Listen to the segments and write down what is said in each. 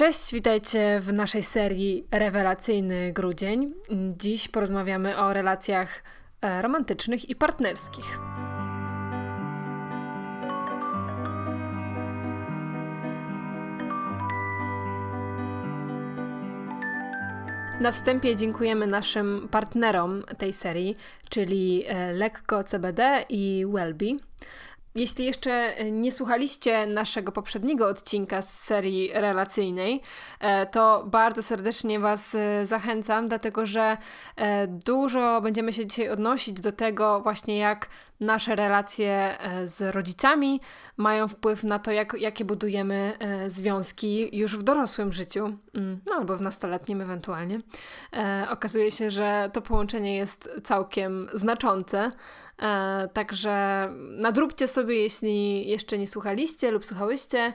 Cześć, witajcie w naszej serii Rewelacyjny Grudzień. Dziś porozmawiamy o relacjach e, romantycznych i partnerskich. Na wstępie dziękujemy naszym partnerom tej serii, czyli e, Lekko CBD i Wellbe. Jeśli jeszcze nie słuchaliście naszego poprzedniego odcinka z serii relacyjnej, e, to bardzo serdecznie Was e, zachęcam, dlatego że dużo będziemy się dzisiaj odnosić do tego właśnie jak nasze relacje e, z rodzicami mają wpływ na to, jak, jakie budujemy e, związki już w dorosłym życiu, mm, no albo w nastoletnim ewentualnie. E, okazuje się, że to połączenie jest całkiem znaczące. Także nadróbcie sobie, jeśli jeszcze nie słuchaliście lub słuchałyście.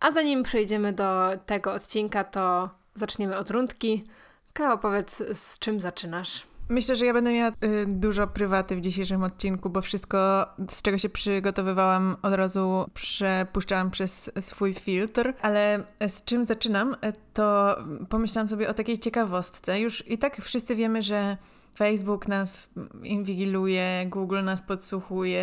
A zanim przejdziemy do tego odcinka, to zaczniemy od rundki. Klawo, powiedz, z czym zaczynasz? Myślę, że ja będę miała y, dużo prywaty w dzisiejszym odcinku, bo wszystko, z czego się przygotowywałam, od razu przepuszczałam przez swój filtr. Ale z czym zaczynam, to pomyślałam sobie o takiej ciekawostce. Już i tak wszyscy wiemy, że Facebook nas inwigiluje, Google nas podsłuchuje,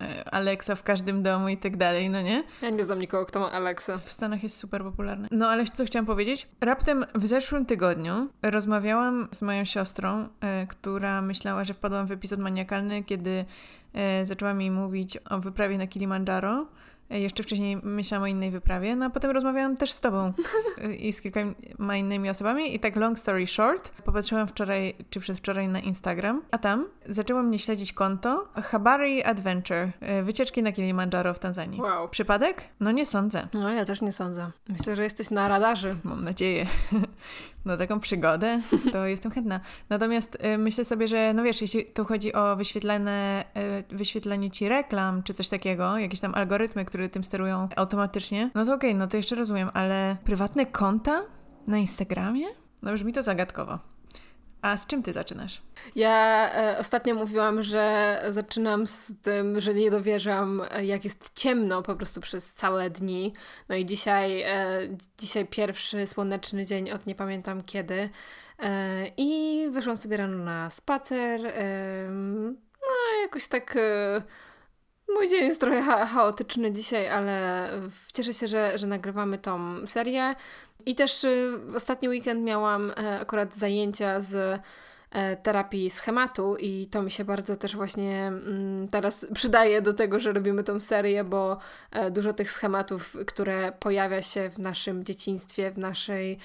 e, Alexa w każdym domu i tak dalej, no nie? Ja nie znam nikogo, kto ma Alexa. W Stanach jest super popularny. No ale co chciałam powiedzieć? Raptem w zeszłym tygodniu rozmawiałam z moją siostrą, e, która myślała, że wpadłam w epizod maniakalny, kiedy e, zaczęła mi mówić o wyprawie na Kilimandżaro jeszcze wcześniej myślałam o innej wyprawie, no a potem rozmawiałam też z tobą e, i z kilkoma innymi osobami i tak long story short, popatrzyłam wczoraj czy przedwczoraj na Instagram, a tam zaczęło mnie śledzić konto Habari Adventure, e, wycieczki na Kilimandżaro w Tanzanii. Wow. Przypadek? No nie sądzę. No ja też nie sądzę. Myślę, że jesteś na radarze. Mam nadzieję. na taką przygodę, to jestem chętna. Natomiast y, myślę sobie, że no wiesz, jeśli tu chodzi o wyświetlane, y, wyświetlenie ci reklam, czy coś takiego, jakieś tam algorytmy, które tym sterują automatycznie, no to okej, okay, no to jeszcze rozumiem, ale prywatne konta na Instagramie? No brzmi to zagadkowo. A z czym ty zaczynasz? Ja e, ostatnio mówiłam, że zaczynam z tym, że nie dowierzam, e, jak jest ciemno po prostu przez całe dni. No i dzisiaj, e, dzisiaj pierwszy słoneczny dzień od nie pamiętam kiedy. E, I wyszłam sobie rano na spacer. E, no, jakoś tak. Mój dzień jest trochę cha chaotyczny dzisiaj, ale cieszę się, że, że nagrywamy tą serię. I też y, ostatni weekend miałam e, akurat zajęcia z terapii schematu i to mi się bardzo też właśnie mm, teraz przydaje do tego, że robimy tą serię, bo e, dużo tych schematów, które pojawia się w naszym dzieciństwie, w naszej,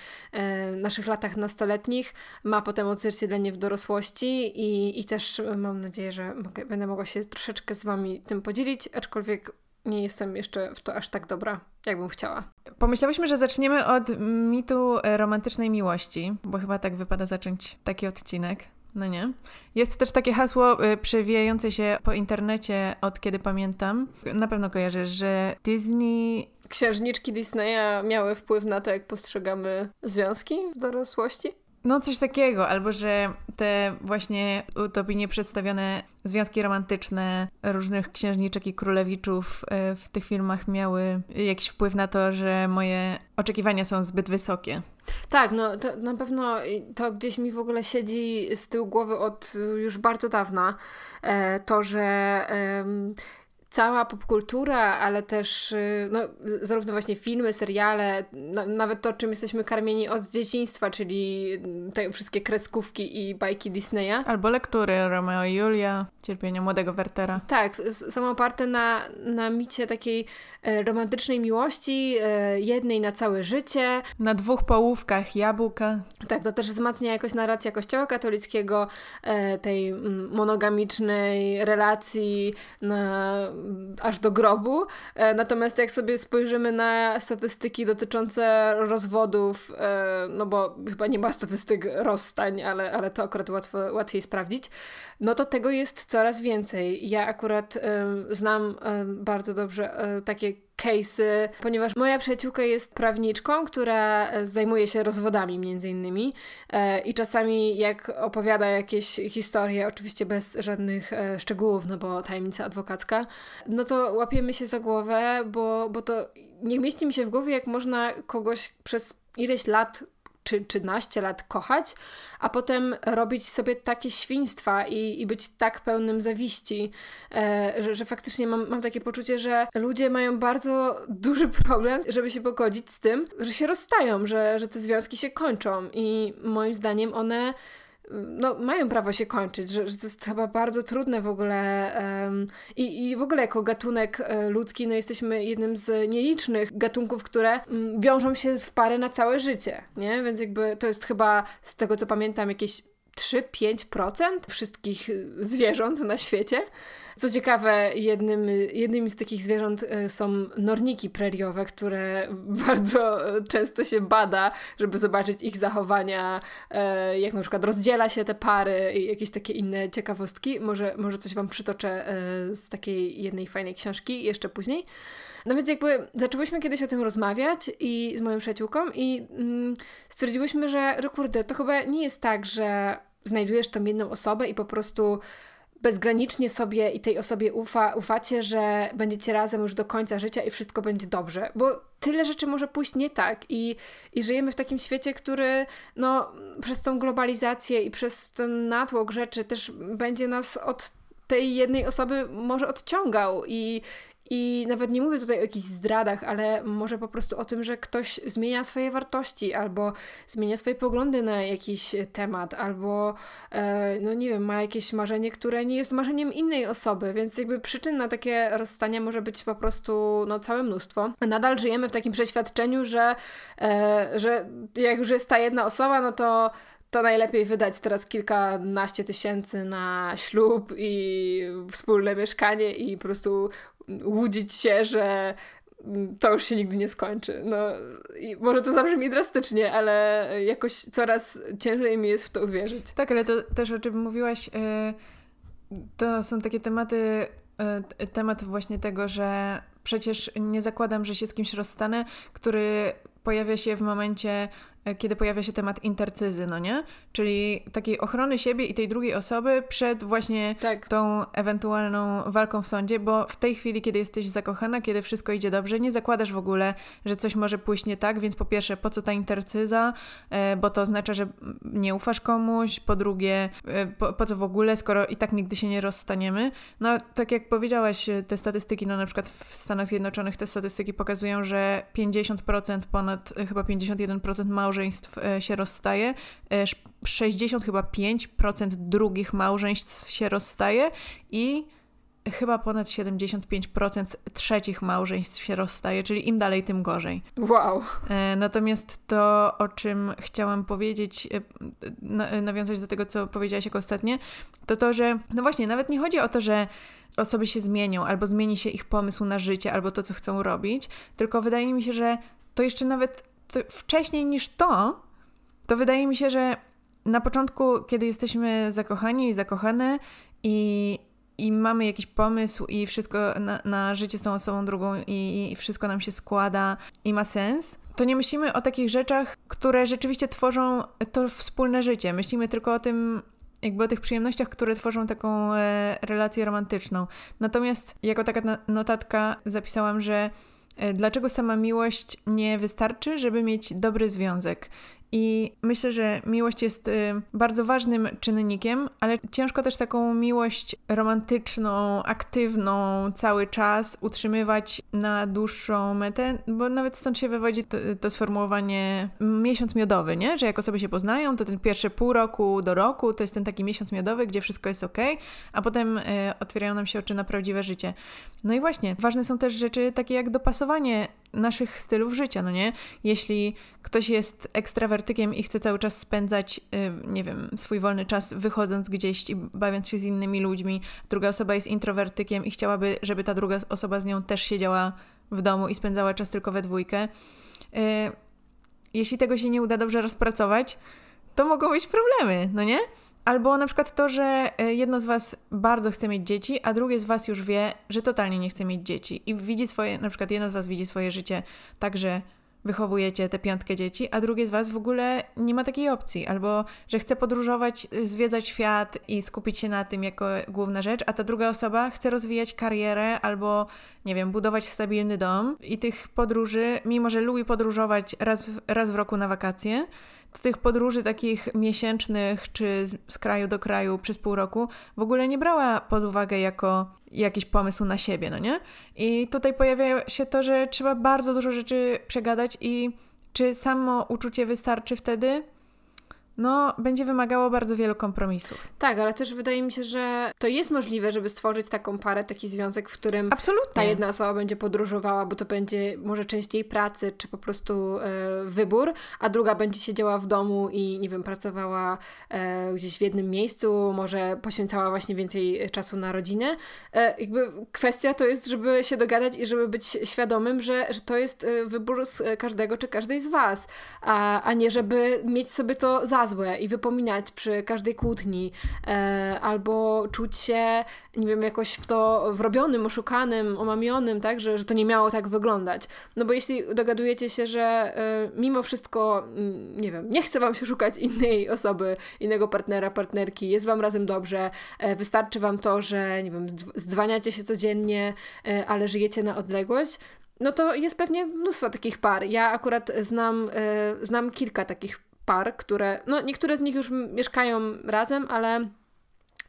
naszych latach nastoletnich, ma potem odzwierciedlenie w dorosłości i, i też mam nadzieję, że mogę, będę mogła się troszeczkę z Wami tym podzielić, aczkolwiek nie jestem jeszcze w to aż tak dobra, jakbym chciała. Pomyślałyśmy, że zaczniemy od mitu e, romantycznej miłości, bo chyba tak wypada zacząć taki odcinek. No nie. Jest też takie hasło y, przewijające się po internecie od kiedy pamiętam. Na pewno kojarzysz, że Disney. Księżniczki Disneya miały wpływ na to, jak postrzegamy związki w dorosłości? No, coś takiego, albo że te właśnie utopijnie przedstawione związki romantyczne różnych księżniczek i królewiczów e, w tych filmach miały jakiś wpływ na to, że moje oczekiwania są zbyt wysokie. Tak, no to na pewno to gdzieś mi w ogóle siedzi z tyłu głowy od już bardzo dawna. E, to, że cała popkultura, ale też y, no, zarówno właśnie filmy, seriale, na, nawet to, czym jesteśmy karmieni od dzieciństwa, czyli te wszystkie kreskówki i bajki Disneya. Albo lektury Romeo i Julia, Cierpienie młodego Wertera. Tak, są oparte na, na micie takiej romantycznej miłości, e, jednej na całe życie. Na dwóch połówkach jabłka. Tak, to też wzmacnia jakoś narracja kościoła katolickiego, e, tej monogamicznej relacji na aż do grobu. E, natomiast jak sobie spojrzymy na statystyki dotyczące rozwodów, e, no bo chyba nie ma statystyk rozstań, ale, ale to akurat łatwo, łatwiej sprawdzić, no to tego jest coraz więcej. Ja akurat znam bardzo dobrze takie case'y, ponieważ moja przyjaciółka jest prawniczką, która e, zajmuje się rozwodami między innymi e, i czasami jak opowiada jakieś historie, oczywiście bez żadnych e, szczegółów, no bo tajemnica adwokacka, no to łapiemy się za głowę, bo, bo to nie mieści mi się w głowie, jak można kogoś przez ileś lat czy 13 lat kochać, a potem robić sobie takie świństwa i, i być tak pełnym zawiści, e, że, że faktycznie mam, mam takie poczucie, że ludzie mają bardzo duży problem, żeby się pogodzić z tym, że się rozstają, że, że te związki się kończą i moim zdaniem one no, mają prawo się kończyć, że, że to jest chyba bardzo trudne w ogóle um, i, i w ogóle jako gatunek e, ludzki no, jesteśmy jednym z nielicznych gatunków, które um, wiążą się w pary na całe życie, nie? Więc jakby to jest chyba z tego co pamiętam jakieś 3-5% wszystkich zwierząt na świecie. Co ciekawe, jednym, jednymi z takich zwierząt e, są norniki preriowe, które bardzo często się bada, żeby zobaczyć ich zachowania, jak na przykład rozdziela się te pary i jakieś takie inne ciekawostki. Może, może coś Wam przytoczę z takiej jednej fajnej książki jeszcze później. No więc jakby zaczęłyśmy kiedyś o tym rozmawiać i z moją przyjaciółką i mm, stwierdziłyśmy, że, że kurde, to chyba nie jest tak, że znajdujesz tą jedną osobę i po prostu bezgranicznie sobie i tej osobie ufa, ufacie, że będziecie razem już do końca życia i wszystko będzie dobrze, bo tyle rzeczy może pójść nie tak i, i żyjemy w takim świecie, który no, przez tą globalizację i przez ten natłok rzeczy też będzie nas od tej jednej osoby może odciągał i, i nawet nie mówię tutaj o jakichś zdradach, ale może po prostu o tym, że ktoś zmienia swoje wartości, albo zmienia swoje poglądy na jakiś temat, albo e, no nie wiem, ma jakieś marzenie, które nie jest marzeniem innej osoby, więc jakby przyczyn na takie rozstania może być po prostu no, całe mnóstwo. Nadal żyjemy w takim przeświadczeniu, że, e, że jak już jest ta jedna osoba, no to to najlepiej wydać teraz kilkanaście tysięcy na ślub i wspólne mieszkanie i po prostu łudzić się, że to już się nigdy nie skończy. No, i może to zabrzmi drastycznie, ale jakoś coraz ciężej mi jest w to uwierzyć. Tak, ale to też o czym mówiłaś, e, to są takie tematy, e, temat właśnie tego, że przecież nie zakładam, że się z kimś rozstanę, który pojawia się w momencie kiedy pojawia się temat intercyzy, no nie? Czyli takiej ochrony siebie i tej drugiej osoby przed właśnie tak. tą ewentualną walką w sądzie, bo w tej chwili, kiedy jesteś zakochana, kiedy wszystko idzie dobrze, nie zakładasz w ogóle, że coś może pójść nie tak, więc po pierwsze, po co ta intercyza, e, bo to oznacza, że nie ufasz komuś, po drugie, e, po, po co w ogóle, skoro i tak nigdy się nie rozstaniemy. No, tak jak powiedziałaś, te statystyki, no na przykład w Stanach Zjednoczonych te statystyki pokazują, że 50% ponad, chyba 51% małych małżeństw e, się rozstaje, 60 e, chyba 5% drugich małżeństw się rozstaje i chyba ponad 75% trzecich małżeństw się rozstaje, czyli im dalej, tym gorzej. Wow. E, natomiast to, o czym chciałam powiedzieć, nawiązać do tego, co powiedziałaś jako ostatnie, to to, że no właśnie, nawet nie chodzi o to, że osoby się zmienią, albo zmieni się ich pomysł na życie, albo to, co chcą robić, tylko wydaje mi się, że to jeszcze nawet wcześniej niż to, to wydaje mi się, że na początku, kiedy jesteśmy zakochani i zakochane i, i mamy jakiś pomysł i wszystko na, na życie z tą osobą drugą i, i wszystko nam się składa i ma sens, to nie myślimy o takich rzeczach, które rzeczywiście tworzą to wspólne życie. Myślimy tylko o tym, jakby o tych przyjemnościach, które tworzą taką e, relację romantyczną. Natomiast jako taka notatka zapisałam, że dlaczego sama miłość nie wystarczy, żeby mieć dobry związek? I myślę, że miłość jest y, bardzo ważnym czynnikiem, ale ciężko też taką miłość romantyczną, aktywną cały czas utrzymywać na dłuższą metę, bo nawet stąd się wywodzi to, to sformułowanie miesiąc miodowy, nie? Że jak osoby się poznają, to ten pierwszy pół roku do roku to jest ten taki miesiąc miodowy, gdzie wszystko jest ok, a potem y, otwierają nam się oczy na prawdziwe życie. No i właśnie, ważne są też rzeczy takie jak dopasowanie naszych stylów życia, no nie? Jeśli ktoś jest ekstrawertykiem i chce cały czas spędzać, y, nie wiem, swój wolny czas wychodząc gdzieś i bawiąc się z innymi ludźmi, druga osoba jest introwertykiem i chciałaby, żeby ta druga osoba z nią też siedziała w domu i spędzała czas tylko we dwójkę. Y, jeśli tego się nie uda dobrze rozpracować, to mogą być problemy, no nie? Albo na przykład to, że e, jedno z Was bardzo chce mieć dzieci, a drugie z Was już wie, że totalnie nie chce mieć dzieci. I widzi swoje, na przykład jedno z Was widzi swoje życie tak, że wychowujecie te piątkę dzieci, a drugie z Was w ogóle nie ma takiej opcji. Albo, że chce podróżować, zwiedzać świat i skupić się na tym jako główna rzecz, a ta druga osoba chce rozwijać karierę albo, nie wiem, budować stabilny dom. I tych podróży, mimo że lubi podróżować raz raz w roku na wakacje, z tych podróży takich miesięcznych czy z, z, kraju do kraju przez pół roku w ogóle nie brała pod uwagę jako jakiś pomysł na siebie, no nie? I tutaj pojawia się to, że trzeba bardzo dużo rzeczy przegadać i czy samo uczucie wystarczy wtedy? No, będzie wymagało bardzo wielu kompromisów. Tak, ale też wydaje mi się, że to jest możliwe, żeby stworzyć taką parę, taki związek, w którym Absolutnie. ta jedna osoba będzie podróżowała, bo to będzie może część jej pracy, czy po prostu e, wybór, a druga będzie siedziała w domu i, nie wiem, pracowała e, gdzieś w jednym miejscu, może poświęcała właśnie więcej czasu na rodzinę. E, jakby kwestia to jest, żeby się dogadać i żeby być świadomym, że, że to jest e, wybór z każdego czy każdej z Was, a, a nie żeby mieć sobie to za i wypominać przy każdej kłótni, e, albo czuć się, nie wiem, jakoś w to wrobionym, oszukanym, omamionym, tak, że, że to nie miało tak wyglądać. No bo jeśli dogadujecie się, że e, mimo wszystko, mm, nie wiem, nie chce wam się szukać innej osoby, innego partnera, partnerki, jest wam razem dobrze, e, wystarczy wam to, że, nie wiem, zdwaniacie się codziennie, e, ale żyjecie na odległość, no to jest pewnie mnóstwo takich par. Ja akurat znam, e, znam kilka takich par, które, no niektóre z nich już mieszkają razem, ale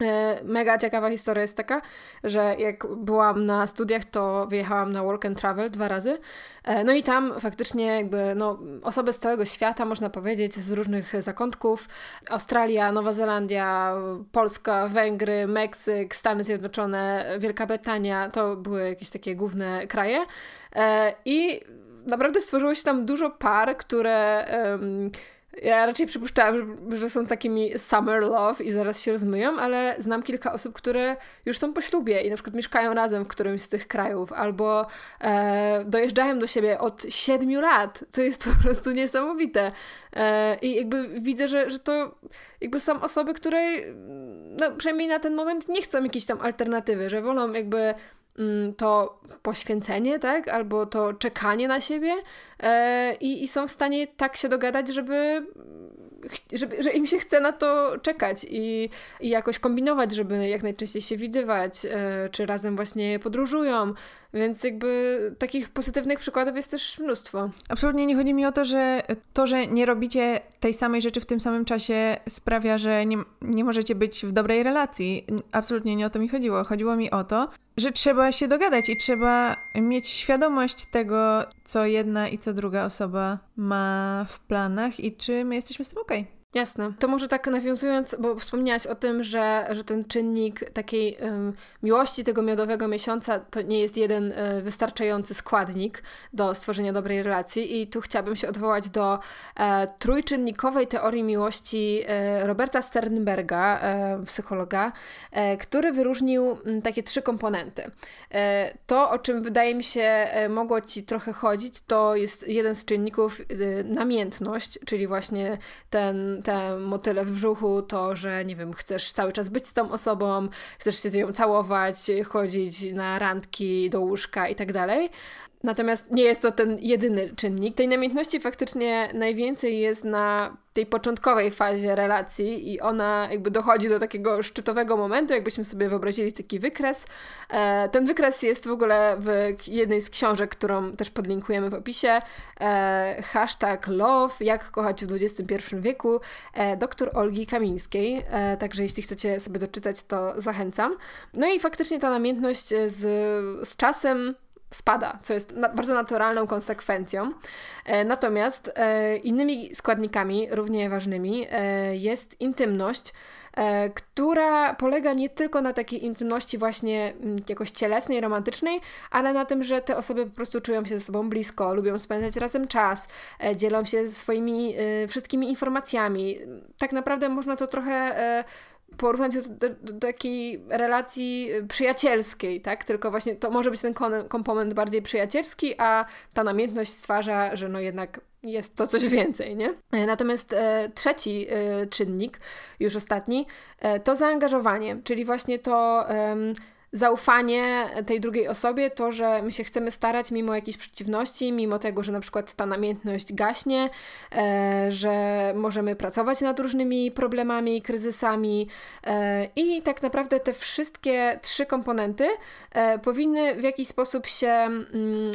e, Mega ciekawa historia jest taka, że jak byłam na studiach, to wyjechałam na work and travel dwa razy. E, no i tam faktycznie jakby no, osoby z całego świata, można powiedzieć, z różnych zakątków. Australia, Nowa Zelandia, Polska, Węgry, Meksyk, Stany Zjednoczone, Wielka Brytania, to były jakieś takie główne kraje. E, I naprawdę stworzyło się tam dużo par, które ja raczej przypuszczałam, że, są takimi summer love i zaraz się rozmyją, ale znam kilka osób, które już są po ślubie i na przykład mieszkają razem w którymś z tych krajów, albo e, dojeżdżają do siebie od siedmiu lat, co jest po prostu niesamowite. E, I jakby widzę, że, że to jakby są osoby, które no, przynajmniej na ten moment nie chcą jakiejś tam alternatywy, że wolą jakby to poświęcenie, tak? Albo to czekanie na siebie e, i, i są w stanie tak się dogadać, żeby, żeby, że im się chce na to czekać i, i jakoś kombinować, żeby jak najczęściej się widywać, e, czy razem właśnie podróżują, więc jakby takich pozytywnych przykładów jest też mnóstwo. Absolutnie nie chodzi mi o to, że to, że nie robicie tej samej rzeczy w tym samym czasie sprawia, że nie, nie możecie być w dobrej relacji. Absolutnie nie o to mi chodziło. Chodziło mi o to, że trzeba się dogadać i trzeba mieć świadomość tego, co jedna i co druga osoba ma w planach i czy my jesteśmy z tym okej. Okay. Jasne. To może tak nawiązując, bo wspomniałaś o tym, że, że ten czynnik takiej um, miłości tego miodowego miesiąca to nie jest jeden um, wystarczający składnik do stworzenia dobrej relacji i tu chciałabym się odwołać do e, trójczynnikowej teorii miłości e, Roberta Sternberga, e, psychologa, e, który wyróżnił m, takie trzy komponenty. E, to, o czym wydaje mi się mogło Ci trochę chodzić, to jest jeden z czynników namiętność, czyli właśnie ten te motyle w brzuchu, to, że nie wiem, chcesz cały czas być z tą osobą, chcesz się z nią całować, chodzić na randki, do łóżka i tak dalej. Natomiast nie jest to ten jedyny czynnik. Tej namiętności faktycznie najwięcej jest na tej początkowej fazie relacji i ona jakby dochodzi do takiego szczytowego momentu, jakbyśmy sobie wyobrazili taki wykres. E, ten wykres jest w ogóle w jednej z książek, którą też podlinkujemy w opisie. E, hashtag love, jak kochać w XXI wieku, e, doktor Olgi Kamińskiej. Także jeśli chcecie sobie doczytać, to zachęcam. No i faktycznie ta namiętność z, z czasem spada, co jest na, bardzo naturalną konsekwencją. E, natomiast e, innymi składnikami, równie ważnymi, e, jest intymność, e, która polega nie tylko na takiej intymności właśnie mm, jakoś cielesnej, romantycznej, ale na tym, że te osoby po prostu czują się ze sobą blisko, lubią spędzać razem czas, e, dzielą się swoimi e, wszystkimi informacjami. Tak naprawdę można to trochę porównać do, do, do, takiej relacji przyjacielskiej, tak? Tylko właśnie to może być ten komponent bardziej przyjacielski, a ta namiętność stwarza, że no jednak jest to coś więcej, nie? Natomiast e, trzeci e, czynnik, już ostatni, e, to zaangażowanie, czyli właśnie to zaufanie tej drugiej osobie, to, że my się chcemy starać mimo jakiejś przeciwności, mimo tego, że na przykład ta namiętność gaśnie, e, że możemy pracować nad różnymi problemami, kryzysami e, i tak naprawdę te wszystkie trzy komponenty e, powinny w jakiś sposób się mm,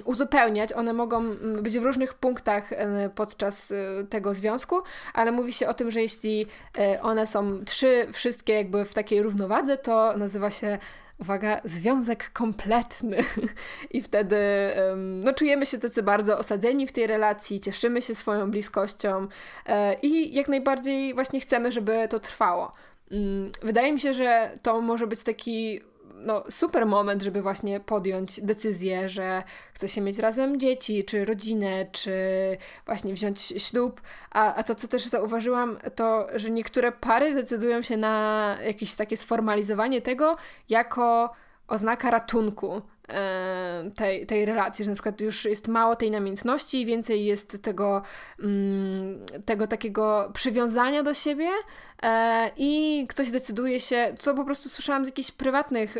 uzupełniać. One mogą mm, być w różnych punktach podczas tego związku, ale mówi się o tym, że jeśli one są trzy wszystkie jakby w takiej równowadze, to nazywa się uwaga, związek kompletny. I wtedy no, czujemy się tacy bardzo osadzeni w tej relacji, cieszymy się swoją bliskością e, i jak najbardziej właśnie chcemy, żeby to trwało. Mm, wydaje mi się, że to może być taki no, super moment, żeby właśnie podjąć decyzję, że chce się mieć razem dzieci, czy rodzinę, czy właśnie wziąć ślub. A, a to, co też zauważyłam, to, że niektóre pary decydują się na jakieś takie sformalizowanie tego jako oznaka ratunku, tej, tej relacji, że na przykład już jest mało tej namiętności, więcej jest tego, mm, tego takiego przywiązania do siebie e, i ktoś decyduje się, co po prostu słyszałam z jakichś prywatnych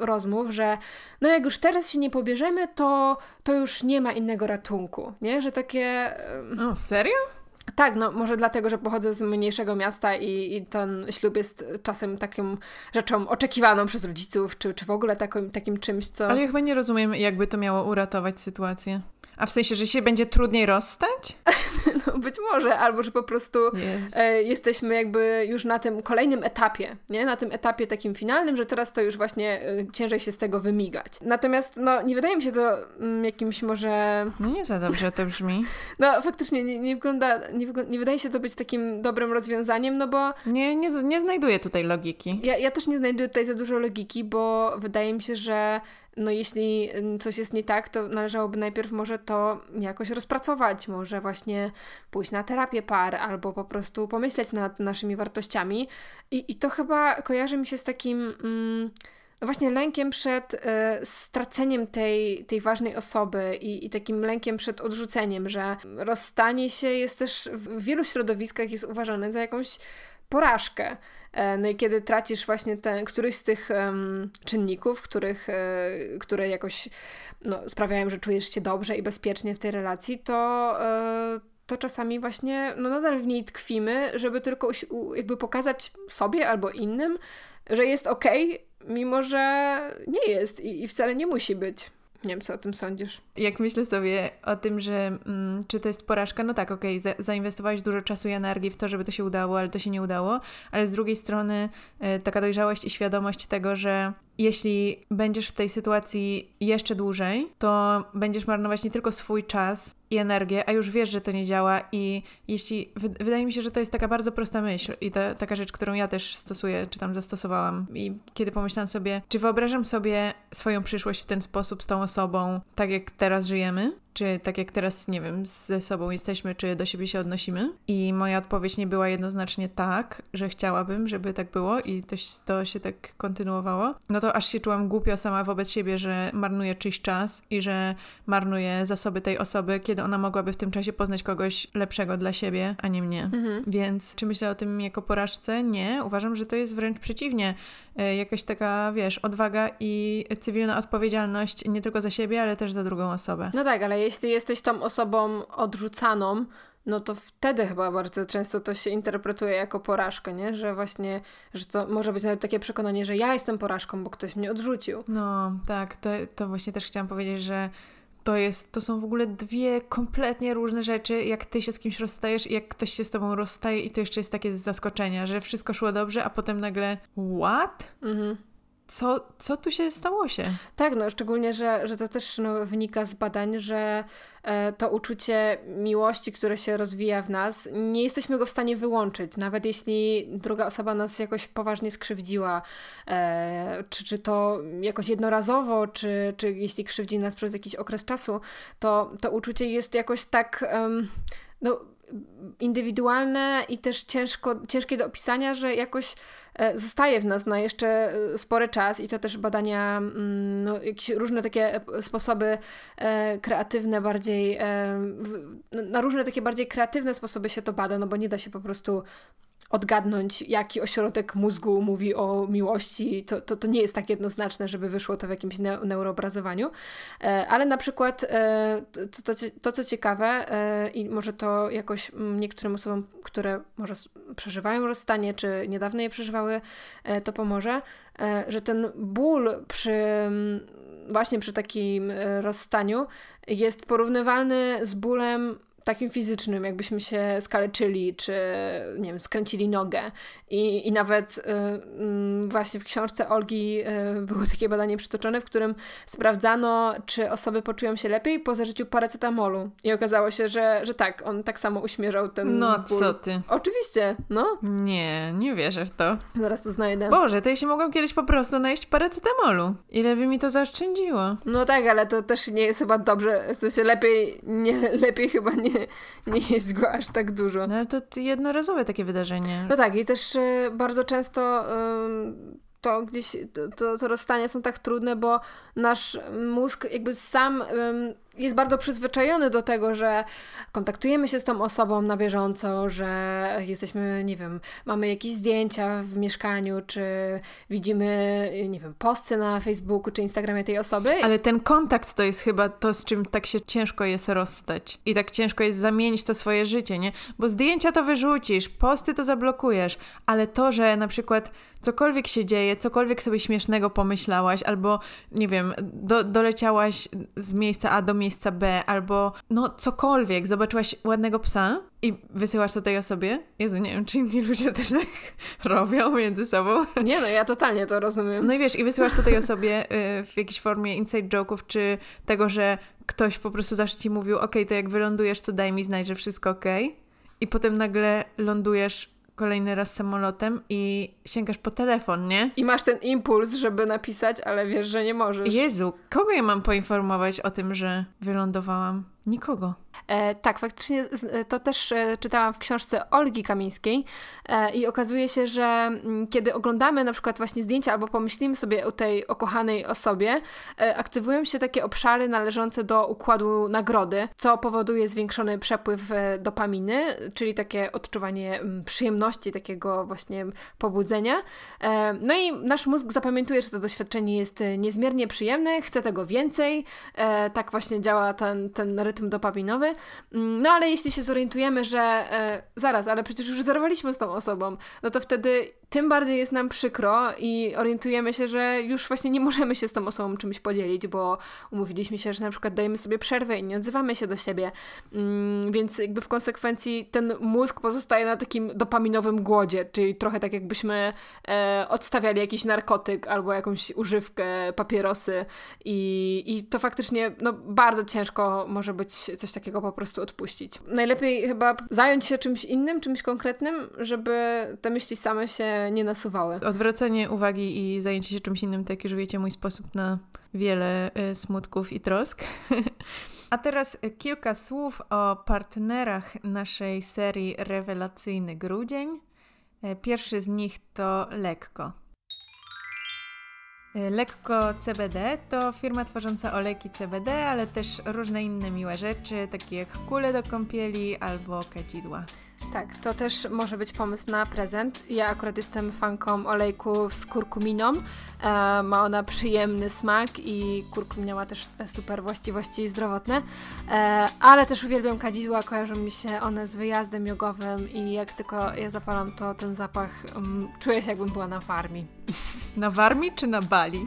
rozmów, że no jak już teraz się nie pobierzemy, to, to już nie ma innego ratunku, nie? Że takie... O, serio? Tak, no może dlatego, że pochodzę z mniejszego miasta i, i ten ślub jest czasem taką rzeczą oczekiwaną przez rodziców, czy, czy w ogóle takim, takim czymś, co... Ale ja chyba nie rozumiem, jakby to miało uratować sytuację. A w sensie, że się będzie trudniej rozstać? no być może, albo że po prostu e, jesteśmy jakby już na tym kolejnym etapie, nie? Na tym etapie takim finalnym, że teraz to już właśnie e, ciężej się z tego wymigać. Natomiast no nie wydaje mi się to mm, jakimś może... No nie za dobrze to brzmi. no faktycznie nie, nie wygląda, nie, nie wydaje się to być takim dobrym rozwiązaniem, no bo... Nie, nie, nie znajduję tutaj logiki. Ja, ja też nie znajduję tutaj za dużo logiki, bo wydaje mi się, że no jeśli coś jest nie tak, to należałoby najpierw może to jakoś rozpracować, może właśnie pójść na terapię par, albo po prostu pomyśleć nad naszymi wartościami. I, i to chyba kojarzy mi się z takim. Mm, no właśnie lękiem przed y, straceniem tej, tej ważnej osoby i, i takim lękiem przed odrzuceniem, że rozstanie się jest też w wielu środowiskach jest uważane za jakąś porażkę. E, no i kiedy tracisz właśnie ten, któryś z tych um, czynników, których, e, które jakoś no, sprawiają, że czujesz się dobrze i bezpiecznie w tej relacji, to, e, to czasami właśnie no, nadal w niej tkwimy, żeby tylko jakby pokazać sobie albo innym, że jest ok, mimo że nie jest i, i wcale nie musi być. Nie wiem, co o tym sądzisz. Jak myślę sobie o tym, że mm, czy to jest porażka, no tak, okej, okay, za, zainwestowałeś dużo czasu i energii w to, żeby to się udało, ale to się nie udało, ale z drugiej strony y, taka dojrzałość i świadomość tego, że jeśli będziesz w tej sytuacji jeszcze dłużej, to będziesz marnować nie tylko swój czas i energię, a już wiesz, że to nie działa i jeśli, wydaje mi się, że to jest taka bardzo prosta myśl i taka rzecz, którą ja też stosuję, czy tam zastosowałam. I kiedy pomyślałam sobie, czy wyobrażam sobie swoją przyszłość w ten sposób z tą osobą, tak jak teraz żyjemy, czy tak jak teraz, nie wiem, ze sobą jesteśmy, czy do siebie się odnosimy. I moja odpowiedź nie była jednoznacznie tak, że chciałabym, żeby tak było i to, to się tak kontynuowało. No to aż się czułam głupio sama wobec siebie, że marnuję czyjś czas i że marnuję zasoby tej osoby, kiedy ona mogłaby w tym czasie poznać kogoś lepszego dla siebie, a nie mnie. Mhm. Więc czy myślę o tym jako porażce? Nie. Uważam, że to jest wręcz przeciwnie. E, jakaś taka, wiesz, odwaga i cywilna odpowiedzialność nie tylko za siebie, ale też za drugą osobę. No tak, ale jeśli jesteś tą osobą odrzucaną, no to wtedy chyba bardzo często to się interpretuje jako porażkę, nie? Że właśnie, że to może być nawet takie przekonanie, że ja jestem porażką, bo ktoś mnie odrzucił. No, tak, to, to właśnie też chciałam powiedzieć, że to jest, to są w ogóle dwie kompletnie różne rzeczy, jak ty się z kimś rozstajesz i jak ktoś się z tobą rozstaje i to jeszcze jest takie z zaskoczenia, że wszystko szło dobrze, a potem nagle what? Mhm co, co tu się stało się? Tak, no szczególnie, że, że to też no, wynika z badań, że e, to uczucie miłości, które się rozwija w nas, nie jesteśmy go w stanie wyłączyć. Nawet jeśli druga osoba nas jakoś poważnie skrzywdziła, e, czy, czy to jakoś jednorazowo, czy, czy jeśli krzywdzi nas przez jakiś okres czasu, to to uczucie jest jakoś tak... Um, no, indywidualne i też ciężko, ciężkie do opisania, że jakoś e, zostaje w nas na jeszcze e, spory czas i to też badania, mm, no, jakieś różne takie sposoby kreatywne bardziej, na różne takie bardziej kreatywne sposoby się to bada, no bo nie da się po prostu odgadnąć, jaki ośrodek mózgu mówi o miłości. To, to, to nie jest tak jednoznaczne, żeby wyszło to w jakimś ne neuroobrazowaniu. E, ale na przykład e, to, to, to, co ciekawe e, i może to jakoś niektórym osobom, które może przeżywają rozstanie, czy niedawno je przeżywały, to pomoże, że ten ból przy właśnie przy takim rozstaniu jest porównywalny z bólem takim fizycznym, jakbyśmy się skaleczyli, czy nie wiem, skręcili nogę. I, i nawet y, y, właśnie w książce Olgi y, było takie badanie przytoczone, w którym sprawdzano, czy osoby poczują się lepiej po zażyciu paracetamolu. I okazało się, że, że tak, on tak samo uśmierzał ten No ból. co ty? Oczywiście, no. Nie, nie wierzę w to. Zaraz to znajdę. Boże, to ja się mogłam kiedyś po prostu najeść paracetamolu. Ile by mi to zaoszczędziło? No tak, ale to też nie jest chyba dobrze, w sensie lepiej, nie, lepiej chyba nie, nie jeść go aż tak dużo. No ale to jednorazowe takie wydarzenie. No tak, i też y, bardzo często to gdzieś, to, to rozstania są tak trudne, bo nasz mózg jakby sam jest bardzo przyzwyczajony do tego, że kontaktujemy się z tą osobą na bieżąco, że jesteśmy, nie wiem, mamy jakieś zdjęcia w mieszkaniu, czy widzimy, nie wiem, posty na Facebooku czy Instagramie tej osoby. Ale ten kontakt to jest chyba to, z czym tak się ciężko jest rozstać. I tak ciężko jest zamienić to swoje życie, nie? Bo zdjęcia to wyrzucisz, posty to zablokujesz, ale to, że na przykład cokolwiek się dzieje, cokolwiek sobie śmiesznego pomyślałaś, albo nie wiem, do, doleciałaś z miejsca A do miejsca B, albo no cokolwiek, zobaczyłaś ładnego psa i wysyłasz to tej osobie. Jezu, nie wiem, czy inni ludzie też tak robią między sobą. Nie no, ja totalnie to rozumiem. No i wiesz, i wysyłasz to tej osobie y, w jakiejś formie inside joke'ów, czy tego, że ktoś po prostu zawsze ci mówił, ok, to jak wylądujesz, to daj mi znać, że wszystko ok. I potem nagle lądujesz kolejny raz samolotem i sięgasz po telefon, nie? I masz ten impuls, żeby napisać, ale wiesz, że nie możesz. Jezu, kogo ja mam poinformować o tym, że wylądowałam? Nikogo. E, tak, faktycznie e, to też e, czytałam w książce Olgi Kamińskiej e, i okazuje się, że mm, kiedy oglądamy na przykład właśnie zdjęcia albo pomyślimy sobie o tej okochanej osobie, e, aktywują się takie obszary należące do układu nagrody, co powoduje zwiększony przepływ e, dopaminy, czyli takie odczuwanie mm, przyjemności, takiego właśnie pobudzenia. no i nasz mózg zapamiętuje, że to doświadczenie jest niezmiernie przyjemne, chce tego więcej. tak właśnie działa ten, ten rytm dopaminowy. Mm, no ale jeśli się zorientujemy, że e, zaraz, ale przecież już zerwaliśmy z tą osobą, no to wtedy tym bardziej jest nam przykro i orientujemy się, że już właśnie nie możemy się z tą osobą czymś podzielić, bo umówiliśmy się, że na przykład dajemy sobie przerwę i nie odzywamy się do siebie. Mm, więc jakby w konsekwencji ten mózg pozostaje na takim dopaminowym głodzie, czyli trochę tak jakbyśmy e, odstawiali jakiś narkotyk albo jakąś używkę, papierosy i, i to faktycznie no, bardzo ciężko może być coś takiego po prostu odpuścić. Najlepiej chyba zająć się czymś innym, czymś konkretnym, żeby te myśli same się nie nasuwały. Odwracanie uwagi i zajęcie się czymś innym, tak już wiecie, mój sposób na wiele y, smutków i trosk. A teraz kilka słów o partnerach naszej serii Rewelacyjny Grudzień. E, pierwszy z nich to Lekko. Lekko CBD to firma tworząca olejki CBD, ale też różne inne miłe rzeczy, takie jak kule do kąpieli albo kadzidła. Tak, to też może być pomysł na prezent. Ja akurat jestem fanką olejków z kurkuminą. E, ma ona przyjemny smak i kurkumina ma też super właściwości zdrowotne. E, ale też uwielbiam kadzidła, kojarzą mi się one z wyjazdem jogowym i jak tylko je zapalam, to ten zapach um, czuję się jakbym była na Warmii. Na Warmii czy na Bali?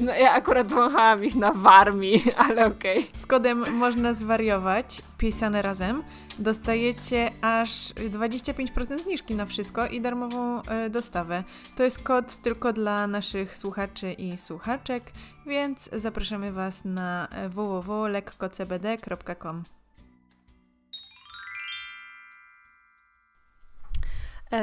No ja akurat wąchałam ich na Warmii, ale okej. Okay. Z kodem można zwariować, pisane razem dostajecie aż 25% zniżki na wszystko i darmową e, dostawę. To jest kod tylko dla naszych słuchaczy i słuchaczek, więc zapraszamy Was na www.lekkocbd.com.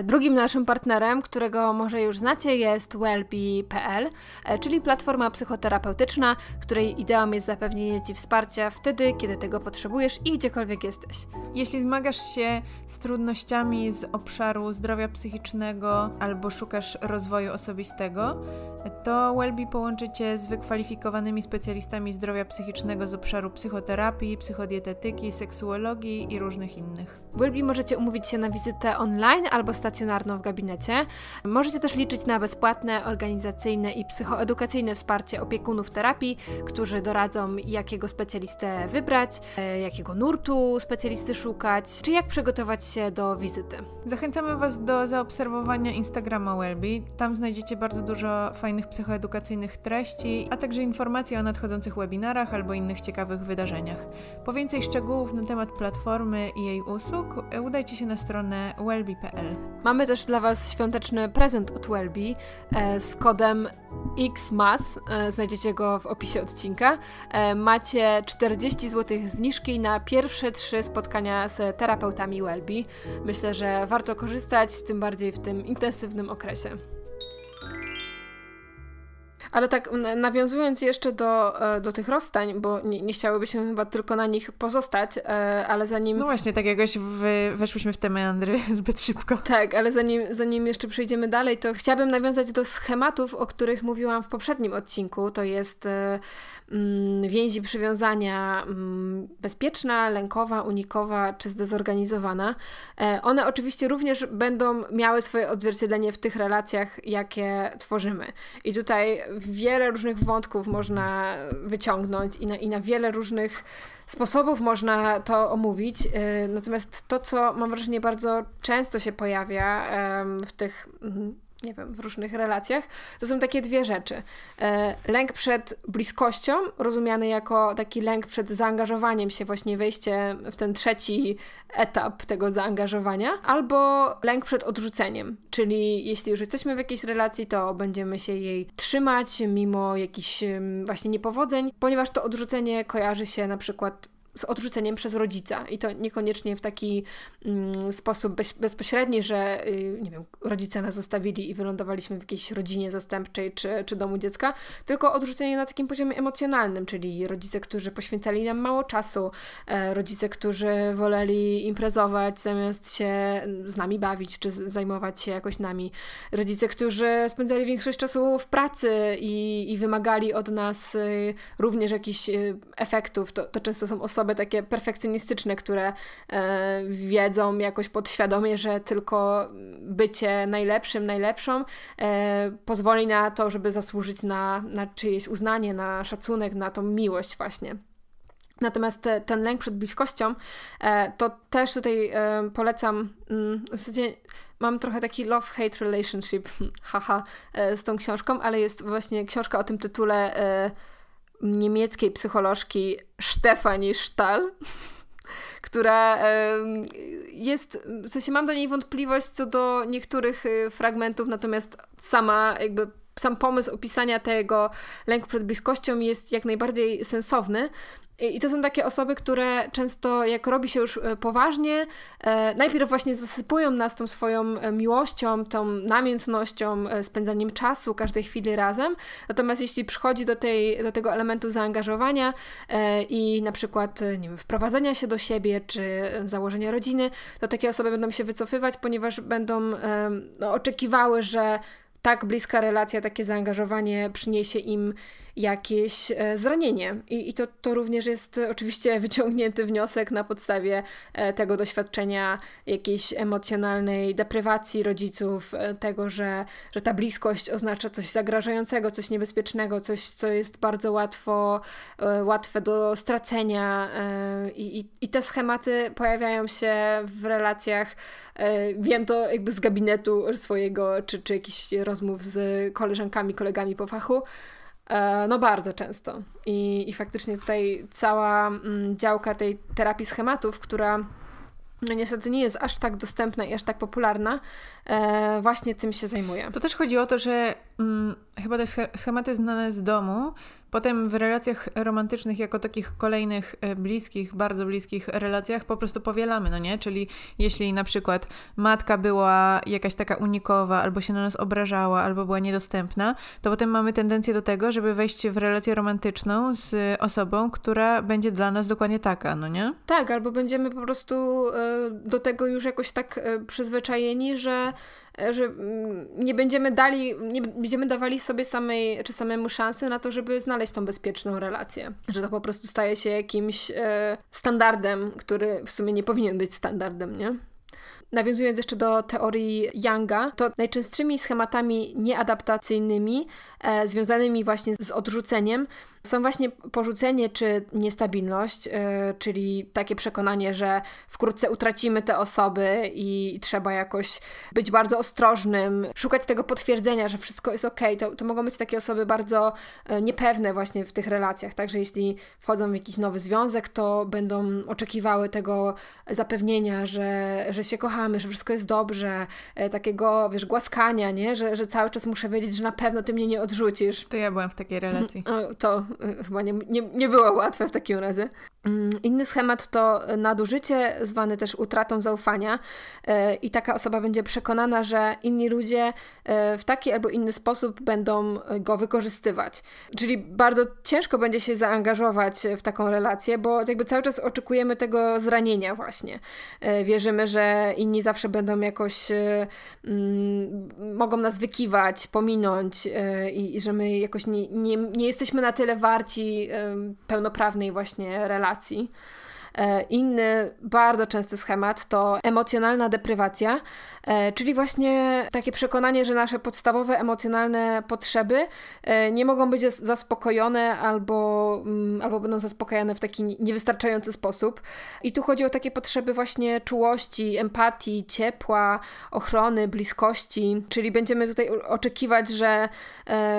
drugim naszym partnerem, którego może już znacie, jest wellbe.pl, e, czyli platforma psychoterapeutyczna, której ideą jest zapewnienie Ci wsparcia wtedy, kiedy tego potrzebujesz i gdziekolwiek jesteś. Jeśli zmagasz się z trudnościami z obszaru zdrowia psychicznego albo szukasz rozwoju osobistego, to Wellbe połączy Cię z wykwalifikowanymi specjalistami zdrowia psychicznego z obszaru psychoterapii, psychodietetyki, seksuologii i różnych innych. W Wellbe możecie umówić się na wizytę online albo stacjonarną w gabinecie. Możecie też liczyć na bezpłatne, organizacyjne i psychoedukacyjne wsparcie opiekunów terapii, którzy doradzą, jakiego specjalistę wybrać, e, jakiego nurtu specjalisty szukać, czy jak przygotować się do wizyty. Zachęcamy Was do zaobserwowania Instagrama Wellbe. Tam znajdziecie bardzo dużo fajnych psychoedukacyjnych treści, a także informacji o nadchodzących webinarach albo innych ciekawych wydarzeniach. Po więcej szczegółów na temat platformy i jej usług udajcie się na stronę wellbe.pl. Mamy też dla Was świąteczny prezent od Wellbe e, z kodem XMAS. E, znajdziecie go w opisie odcinka. E, macie 40 zł zniżki na pierwsze trzy spotkania z terapeutami Wellbe. Myślę, że warto korzystać, tym bardziej w tym intensywnym okresie. Ale tak nawiązując jeszcze do, e, do tych rozstań, bo nie, nie chciałyby się chyba tylko na nich pozostać, e, ale zanim... No właśnie, tak jakoś w, weszłyśmy w te meandry zbyt szybko. Tak, ale zanim, zanim jeszcze przejdziemy dalej, to chciałabym nawiązać do schematów, o których mówiłam w poprzednim odcinku. To jest e, mm, więzi przywiązania mm, bezpieczna, lękowa, unikowa czy zdezorganizowana. One oczywiście również będą miały swoje odzwierciedlenie w tych relacjach, jakie tworzymy. I tutaj wiele różnych wątków można wyciągnąć i na, i na wiele różnych sposobów można to omówić. Y, natomiast to, co mam wrażenie bardzo często się pojawia w tych mhm, nie wiem, w różnych relacjach, to są takie dwie rzeczy. E, lęk przed bliskością, rozumiany jako taki lęk przed zaangażowaniem się, właśnie wejście w ten trzeci etap tego zaangażowania, albo lęk przed odrzuceniem, czyli jeśli już jesteśmy w jakiejś relacji, to będziemy się jej trzymać mimo jakichś właśnie niepowodzeń, ponieważ to odrzucenie kojarzy się na przykład z odrzuceniem przez rodzica i to niekoniecznie w taki mm, sposób bez, bezpośredni, że y, nie wiem, rodzice nas zostawili i wylądowaliśmy w jakiejś rodzinie zastępczej czy, czy domu dziecka, tylko odrzucenie na takim poziomie emocjonalnym, czyli rodzice, którzy poświęcali nam mało czasu, e, rodzice, którzy woleli imprezować zamiast się z nami bawić czy zajmować się jakoś nami, rodzice, którzy spędzali większość czasu w pracy i, i wymagali od nas y, również jakichś y, efektów. To, to często są osoby, osoby takie perfekcjonistyczne, które e, wiedzą jakoś podświadomie, że tylko bycie najlepszym, najlepszą e, pozwoli na to, żeby zasłużyć na, na czyjeś uznanie, na szacunek, na tą miłość właśnie. Natomiast te, ten lęk przed bliskością, e, to też tutaj polecam, mm, w zasadzie mam trochę taki love-hate relationship, haha, z tą książką, ale jest właśnie książka o tym tytule niemieckiej psycholożki Stefanie Stahl, która jest, w sensie mam do niej wątpliwość co do niektórych y, fragmentów, natomiast sama jakby sam pomysł opisania tego lęku przed bliskością jest jak najbardziej sensowny. I to są takie osoby, które często, jak robi się już e, poważnie, e, najpierw właśnie zasypują nas tą swoją e, miłością, tą namiętnością, spędzaniem czasu każdej chwili razem. Natomiast jeśli przychodzi do, tej, do tego elementu zaangażowania i na przykład nie wiem, wprowadzenia się do siebie, czy założenia rodziny, to takie osoby będą się wycofywać, ponieważ będą no, oczekiwały, że tak bliska relacja, takie zaangażowanie przyniesie im jakieś e, zranienie. I, i to, to również jest oczywiście wyciągnięty wniosek na podstawie e, tego doświadczenia jakiejś emocjonalnej deprywacji rodziców, e, tego, że, że ta bliskość oznacza coś zagrażającego, coś niebezpiecznego, coś, co jest bardzo łatwo, łatwe do stracenia. I, i, i te schematy pojawiają się w relacjach. Wiem to jakby z gabinetu swojego, czy, czy jakichś rozmów z koleżankami, kolegami po fachu. E, no bardzo często. I, i faktycznie tutaj cała mm, działka tej terapii schematów, która no niestety nie jest aż tak dostępna i aż tak popularna, e, właśnie tym się zajmuje. To też chodzi o to, że mm, chyba te schematy znane z domu potem w relacjach romantycznych, jako takich kolejnych e, bliskich, bardzo bliskich relacjach, po prostu powielamy, no nie? Czyli jeśli na przykład matka była jakaś taka unikowa, albo się na nas obrażała, albo była niedostępna, to potem mamy tendencję do tego, żeby wejść w relację romantyczną z osobą, która będzie dla nas dokładnie taka, no nie? Tak, albo będziemy po prostu e, do tego już jakoś tak e, przyzwyczajeni, że że mm, nie będziemy dali, nie będziemy dawali sobie samej czy samemu szansy na to, żeby znaleźć tą bezpieczną relację. Że to po prostu staje się jakimś e, standardem, który w sumie nie powinien być standardem, nie? Nawiązując jeszcze do teorii Younga, to najczęstszymi schematami nieadaptacyjnymi e, związanymi właśnie z odrzuceniem są właśnie porzucenie czy niestabilność, yy, czyli takie przekonanie, że wkrótce utracimy te osoby i trzeba jakoś być bardzo ostrożnym, szukać tego potwierdzenia, że wszystko jest ok. To, to mogą być takie osoby bardzo yy, niepewne właśnie w tych relacjach, także jeśli wchodzą w jakiś nowy związek, to będą oczekiwały tego zapewnienia, że, że się kochamy, że wszystko jest dobrze, yy, takiego, wiesz, głaskania, nie? Że, że cały czas muszę wiedzieć, że na pewno ty mnie nie odrzucisz. To ja byłam w takiej relacji. To Y, chyba nie, nie, nie było łatwe w takim razie. Mm, inny schemat to nadużycie, zwany też utratą zaufania, y, i taka osoba będzie przekonana, że inni ludzie y, w taki albo inny sposób będą go wykorzystywać. Czyli bardzo ciężko będzie się zaangażować w taką relację, bo jakby cały czas oczekujemy tego zranienia, właśnie. Wierzymy, że inni zawsze będą jakoś, mm, mogą nas wykiwać, pominąć i, i że my jakoś nie, nie, nie jesteśmy na tyle warci pełnoprawnej właśnie relacji. E, inny bardzo częsty schemat to emocjonalna deprywacja, e, czyli właśnie takie przekonanie, że nasze podstawowe emocjonalne potrzeby e, nie mogą być zaspokojone albo, mm, albo będą zaspokajane w taki niewystarczający sposób. I tu chodzi o takie potrzeby właśnie czułości, empatii, ciepła, ochrony, bliskości, czyli będziemy tutaj oczekiwać, że,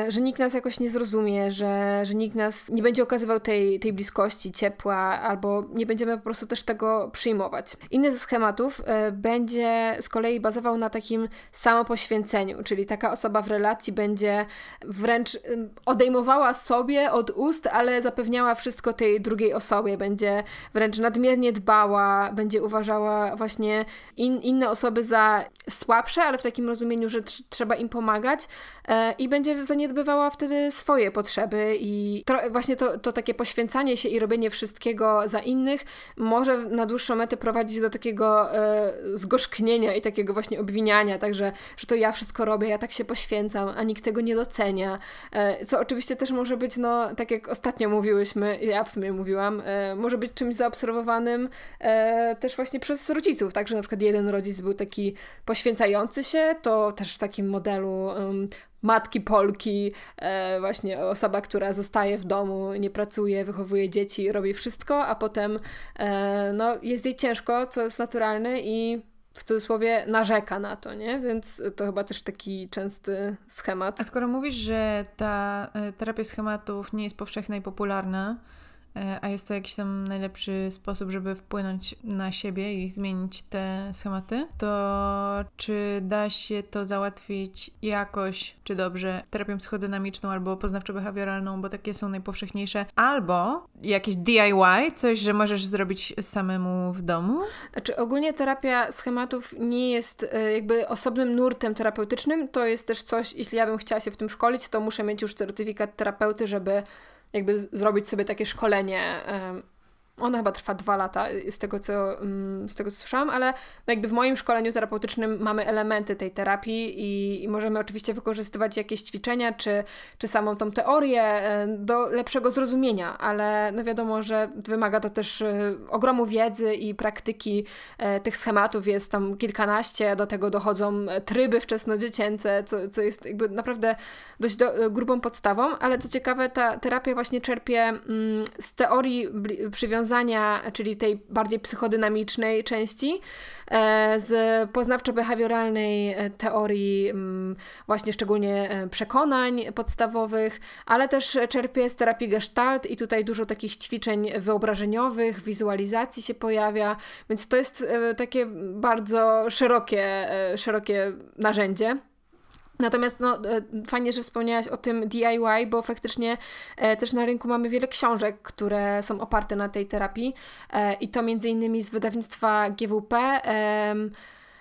że nikt nas jakoś nie zrozumie, że, że nikt nas nie będzie okazywał tej, tej bliskości, ciepła, albo nie będzie będziemy po prostu też tego przyjmować. Inny ze schematów y, będzie z kolei bazował na takim samopoświęceniu, czyli taka osoba w relacji będzie wręcz y, odejmowała sobie od ust, ale zapewniała wszystko tej drugiej osobie, będzie wręcz nadmiernie dbała, będzie uważała właśnie in, inne osoby za słabsze, ale w takim rozumieniu, że tr trzeba im pomagać y, i będzie zaniedbywała wtedy swoje potrzeby i właśnie to, to takie poświęcanie się i robienie wszystkiego za innych może na dłuższą metę prowadzić do takiego e, zgorzknienia i takiego właśnie obwiniania, także, że to ja wszystko robię, ja tak się poświęcam, a nikt tego nie docenia. E, co oczywiście też może być, no, tak jak ostatnio mówiłyśmy, ja w sumie mówiłam, e, może być czymś zaobserwowanym e, też właśnie przez rodziców, także na przykład jeden rodzic był taki poświęcający się, to też w takim modelu matki Polki, e, właśnie osoba, która zostaje w domu, nie pracuje, wychowuje dzieci, robi wszystko, a potem e, no, jest jej ciężko, co jest naturalne i w cudzysłowie narzeka na to, nie? Więc to chyba też taki częsty schemat. A skoro mówisz, że ta e, terapia schematów nie jest powszechna i popularna, a jest to jakiś tam najlepszy sposób, żeby wpłynąć na siebie i zmienić te schematy, to czy da się to załatwić jakoś, czy dobrze, terapią psychodynamiczną albo poznawczo-behawioralną, bo takie są najpowszechniejsze, albo jakieś DIY, coś, że możesz zrobić samemu w domu? Znaczy ogólnie terapia schematów nie jest e, jakby osobnym nurtem terapeutycznym, to jest też coś, jeśli ja bym chciała się w tym szkolić, to muszę mieć już certyfikat terapeuty, żeby jakby zrobić sobie takie szkolenie ona chyba trwa dwa lata, z tego co, mm, z tego co słyszałam, ale no jakby w moim szkoleniu terapeutycznym mamy elementy tej terapii i, i, możemy oczywiście wykorzystywać jakieś ćwiczenia, czy, czy samą tą teorię e, do lepszego zrozumienia, ale no wiadomo, że wymaga to też e, ogromu wiedzy i praktyki. E, tych schematów jest tam kilkanaście, do tego dochodzą tryby wczesnodziecięce, co, co jest jakby naprawdę dość do, grubą podstawą, ale co ciekawe, ta terapia właśnie czerpie mm, z teorii przywiązanej rozwiązania, czyli tej bardziej psychodynamicznej części, e, z poznawczo-behawioralnej e, teorii, mm, właśnie szczególnie e, przekonań podstawowych, ale też czerpie z terapii gestalt i tutaj dużo takich ćwiczeń wyobrażeniowych, wizualizacji się pojawia, więc to jest takie bardzo szerokie, szerokie narzędzie. Natomiast no, e, fajnie, że wspomniałaś o tym DIY, bo faktycznie e, też na rynku mamy wiele książek, które są oparte na tej terapii e, i to między innymi z wydawnictwa GWP.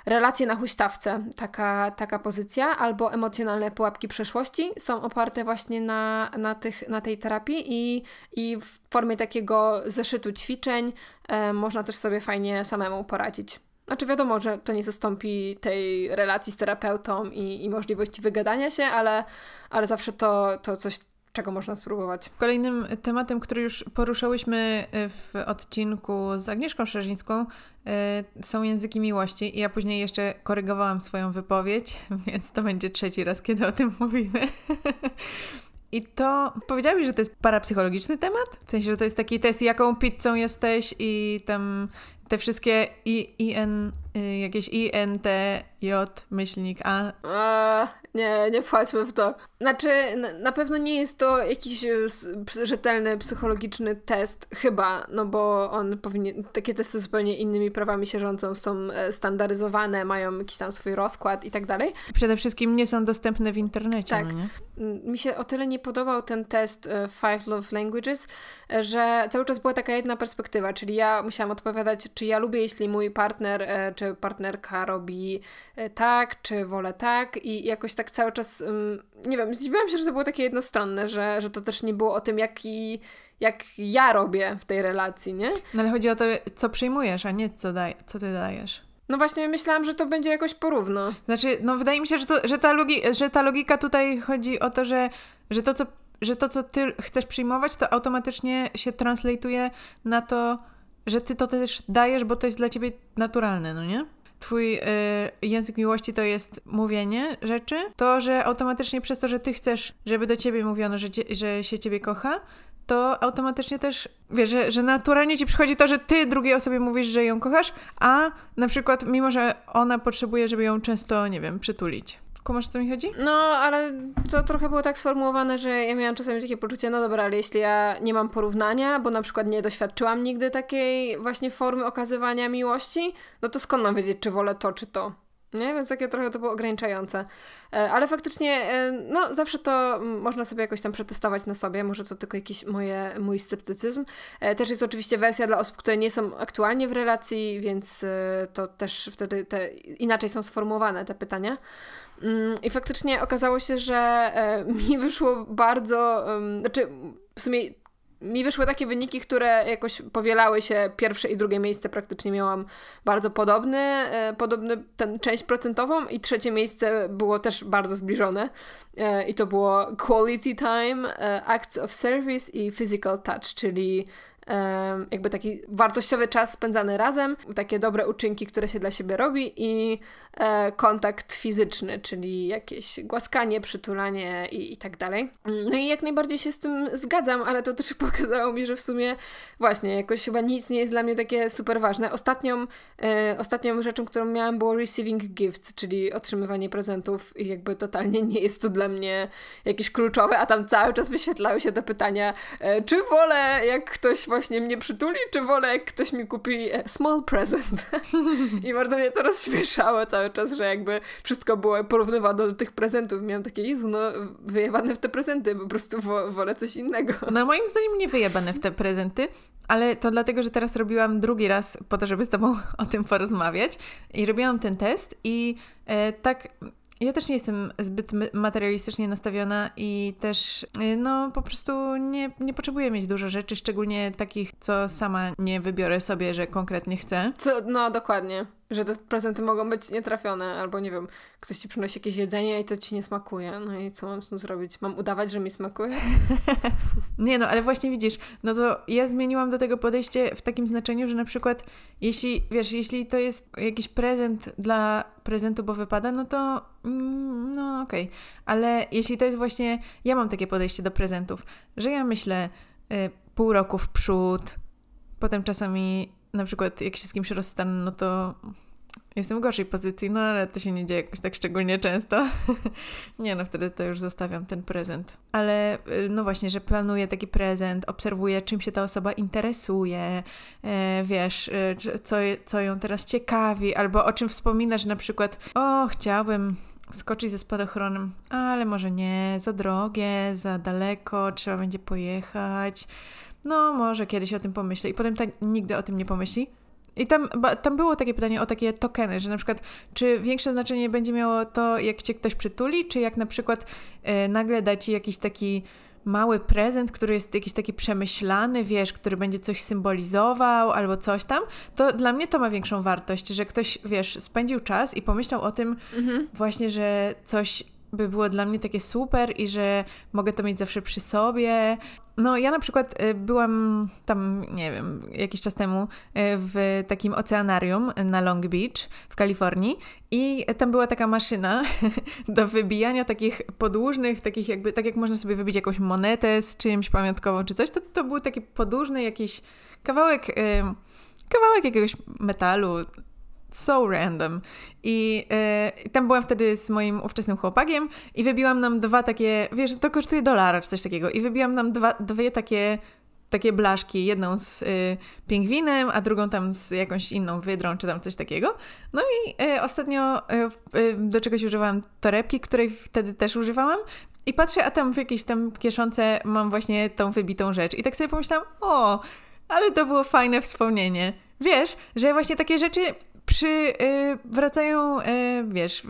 Relacje na huśtawce, taka, taka pozycja, albo emocjonalne pułapki przeszłości są oparte właśnie na, na, tych, na tej terapii i, i w formie takiego zeszytu ćwiczeń można też sobie fajnie samemu poradzić. Znaczy wiadomo, że to nie zastąpi tej relacji z terapeutą i, i możliwości wygadania się, ale, ale zawsze to, to coś, czego można spróbować. Kolejnym tematem, który już poruszałyśmy w odcinku z Agnieszką Szerzińską, y, są języki miłości. I ja później jeszcze korygowałam swoją wypowiedź, więc to będzie trzeci raz, kiedy o tym mówimy. I to powiedziałabyś, że to jest parapsychologiczny temat? W sensie, że to jest taki test, jaką pizzą jesteś i tam te wszystkie i, IN, y, jakieś INT, J, myślnik A. Nie, nie wchodźmy w to. Znaczy, na, na pewno nie jest to jakiś e, rzetelny psychologiczny test, chyba, no bo on powinien, takie testy zupełnie innymi prawami się rządzą, są e, standaryzowane, mają jakiś tam swój rozkład i tak dalej. Przede wszystkim nie są dostępne w internecie, tak. no nie? Mi się o tyle nie podobał ten test e, Five Love Languages, że cały czas była taka jedna perspektywa, czyli ja musiałam odpowiadać, czy ja lubię, jeśli mój partner czy partnerka robi tak, czy wolę tak i jakoś tak cały czas, nie wiem, zdziwiłam się, że to było takie jednostronne, że, że to też nie było o tym, jaki, jak ja robię w tej relacji, nie? No ale chodzi o to, co przyjmujesz, a nie co, daj, co ty dajesz. No właśnie myślałam, że to będzie jakoś porówno. Znaczy, no wydaje mi się, że, to, że, ta, logi, że ta logika tutaj chodzi o to, że, że, to, co, że to, co ty chcesz przyjmować, to automatycznie się translateuje na to, że ty to też dajesz, bo to jest dla ciebie naturalne, no nie? Twój y, język miłości to jest mówienie rzeczy, to, że automatycznie przez to, że ty chcesz, żeby do ciebie mówiono, że, że się ciebie kocha, to automatycznie też, wiesz, że, że naturalnie ci przychodzi to, że ty drugiej osobie mówisz, że ją kochasz, a na przykład mimo, że ona potrzebuje, żeby ją często, nie wiem, przytulić. Kumasz, co mi chodzi? No, ale to trochę było tak sformułowane, że ja miałam czasami takie poczucie, no dobra, ale jeśli ja nie mam porównania, bo na przykład nie doświadczyłam nigdy takiej właśnie formy okazywania miłości, no to skąd mam wiedzieć, czy wolę to, czy to? Nie? Więc takie trochę to było ograniczające. E, ale faktycznie, e, no zawsze to można sobie jakoś tam przetestować na sobie. Może to tylko jakiś moje, mój sceptycyzm. E, też jest oczywiście wersja dla osób, które nie są aktualnie w relacji, więc to też wtedy te, inaczej są sformułowane te pytania. Mm, I faktycznie okazało się, że e, mi wyszło bardzo, znaczy w sumie mi wyszły takie wyniki, które jakoś powielały się. Pierwsze i drugie miejsce praktycznie miałam bardzo podobny, e, podobny ten część procentową i trzecie miejsce było też bardzo zbliżone. E, I to było quality time, acts of service i physical touch, czyli jakby taki wartościowy czas spędzany razem, takie dobre uczynki, które się dla siebie robi i kontakt fizyczny, czyli jakieś głaskanie, przytulanie i, i tak dalej. No i jak najbardziej się z tym zgadzam, ale to też pokazało mi, że w sumie właśnie jakoś chyba nic nie jest dla mnie takie super ważne. Ostatnią, e, ostatnią rzeczą, którą miałam było receiving gifts, czyli otrzymywanie prezentów i jakby totalnie nie jest to dla mnie jakieś kluczowe, a tam cały czas wyświetlały się te pytania, e, czy wolę jak ktoś właśnie mnie przytuli, czy wolę jak ktoś mi kupi e, small present. I bardzo mnie to rozśmieszało cały czas, że jakby wszystko było porównywane do tych prezentów. Miałam takie, Jezu, no wyjebane w te prezenty, po prostu wo wolę coś innego. No moim zdaniem nie wyjebane w te prezenty, ale to dlatego, że teraz robiłam drugi raz po to, żeby z Tobą o tym porozmawiać i robiłam ten test i e, tak ja też nie jestem zbyt materialistycznie nastawiona i też, y, no, po prostu nie, nie potrzebuję mieć dużo rzeczy, szczególnie takich, co sama nie wybiorę sobie, że konkretnie chcę. Co, no, dokładnie. Że te prezenty mogą być nietrafione, albo nie wiem, ktoś ci przynosi jakieś jedzenie i to ci nie smakuje. No i co mam z tym zrobić? Mam udawać, że mi smakuje? nie no, ale właśnie widzisz, no to ja zmieniłam do tego podejście w takim znaczeniu, że na przykład jeśli, wiesz, jeśli to jest jakiś prezent dla prezentu, bo wypada, no to mm, no okej. Okay. Ale jeśli to jest właśnie, ja mam takie podejście do prezentów, że ja myślę y, pół roku w przód, potem czasami na przykład jak się z kimś rozstanę, no to jestem w gorszej pozycji, no ale to się nie dzieje jakoś tak szczególnie często. nie no, wtedy to już zostawiam ten prezent. Ale y, no właśnie, że planuję taki prezent, obserwuję czym się ta osoba interesuje, e, wiesz, e, co, co ją teraz ciekawi, albo o czym wspominasz na przykład, o chciałbym skoczyć ze spadochronem, ale może nie, za drogie, za daleko, trzeba będzie pojechać. No, może kiedyś o tym pomyślę. I potem ta nigdy o tym nie pomyśli. I tam, tam było takie pytanie o takie tokeny, że na przykład, czy większe znaczenie będzie miało to, jak cię ktoś przytuli, czy jak na przykład e, nagle da ci jakiś taki mały prezent, który jest jakiś taki przemyślany, wiesz, który będzie coś symbolizował albo coś tam, to dla mnie to ma większą wartość, że ktoś, wiesz, spędził czas i pomyślał o tym mhm. właśnie, że coś by było dla mnie takie super i że mogę to mieć zawsze przy sobie. No, ja na przykład y, byłam tam, nie wiem, jakiś czas temu y, w takim oceanarium na Long Beach w Kalifornii i tam była taka maszyna do wybijania takich podłużnych, takich jakby, tak jak można sobie wybić jakąś monetę z czymś pamiątkową czy coś, to, to był taki podłużny jakiś kawałek, kawałek jakiegoś metalu, so random. I y, tam byłam wtedy z moim ówczesnym chłopakiem i wybiłam nam dwa takie, wiesz, to kosztuje dolara czy coś takiego. I wybiłam nam dwa, dwie takie takie blaszki, jedną z y, pingwinem, a drugą tam z jakąś inną wydrą, czy tam coś takiego. No i y, ostatnio do czegoś używałam torebki, której wtedy też używałam. I patrzę, a tam w jakiejś tam kieszonce mam właśnie tą wybitą rzecz. I tak sobie pomyślałam, o, ale to było fajne wspomnienie. Wiesz, że właśnie takie rzeczy przy, y, wracają, y, wiesz,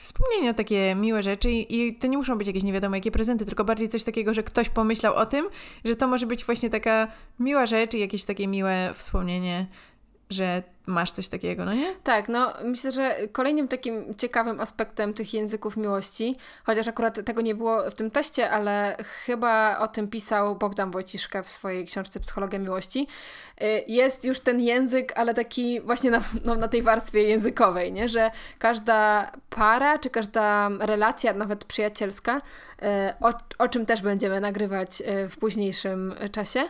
wspomnienia takie miłe rzeczy i, i to nie muszą być jakieś nie wiadomo jakie prezenty, tylko bardziej coś takiego, że ktoś pomyślał o tym, że to może być właśnie taka miła rzecz i jakieś takie miłe wspomnienie, że masz coś takiego, no nie? Tak, no myślę, że kolejnym takim ciekawym aspektem tych języków miłości, chociaż akurat tego nie było w tym teście, ale chyba o tym pisał Bogdan Wojciszka w swojej książce Psychologia Miłości, y, jest już ten język, ale taki właśnie na, no, na tej warstwie językowej, nie? że każda para, czy każda relacja, nawet przyjacielska, y, o, o czym też będziemy nagrywać y, w późniejszym czasie,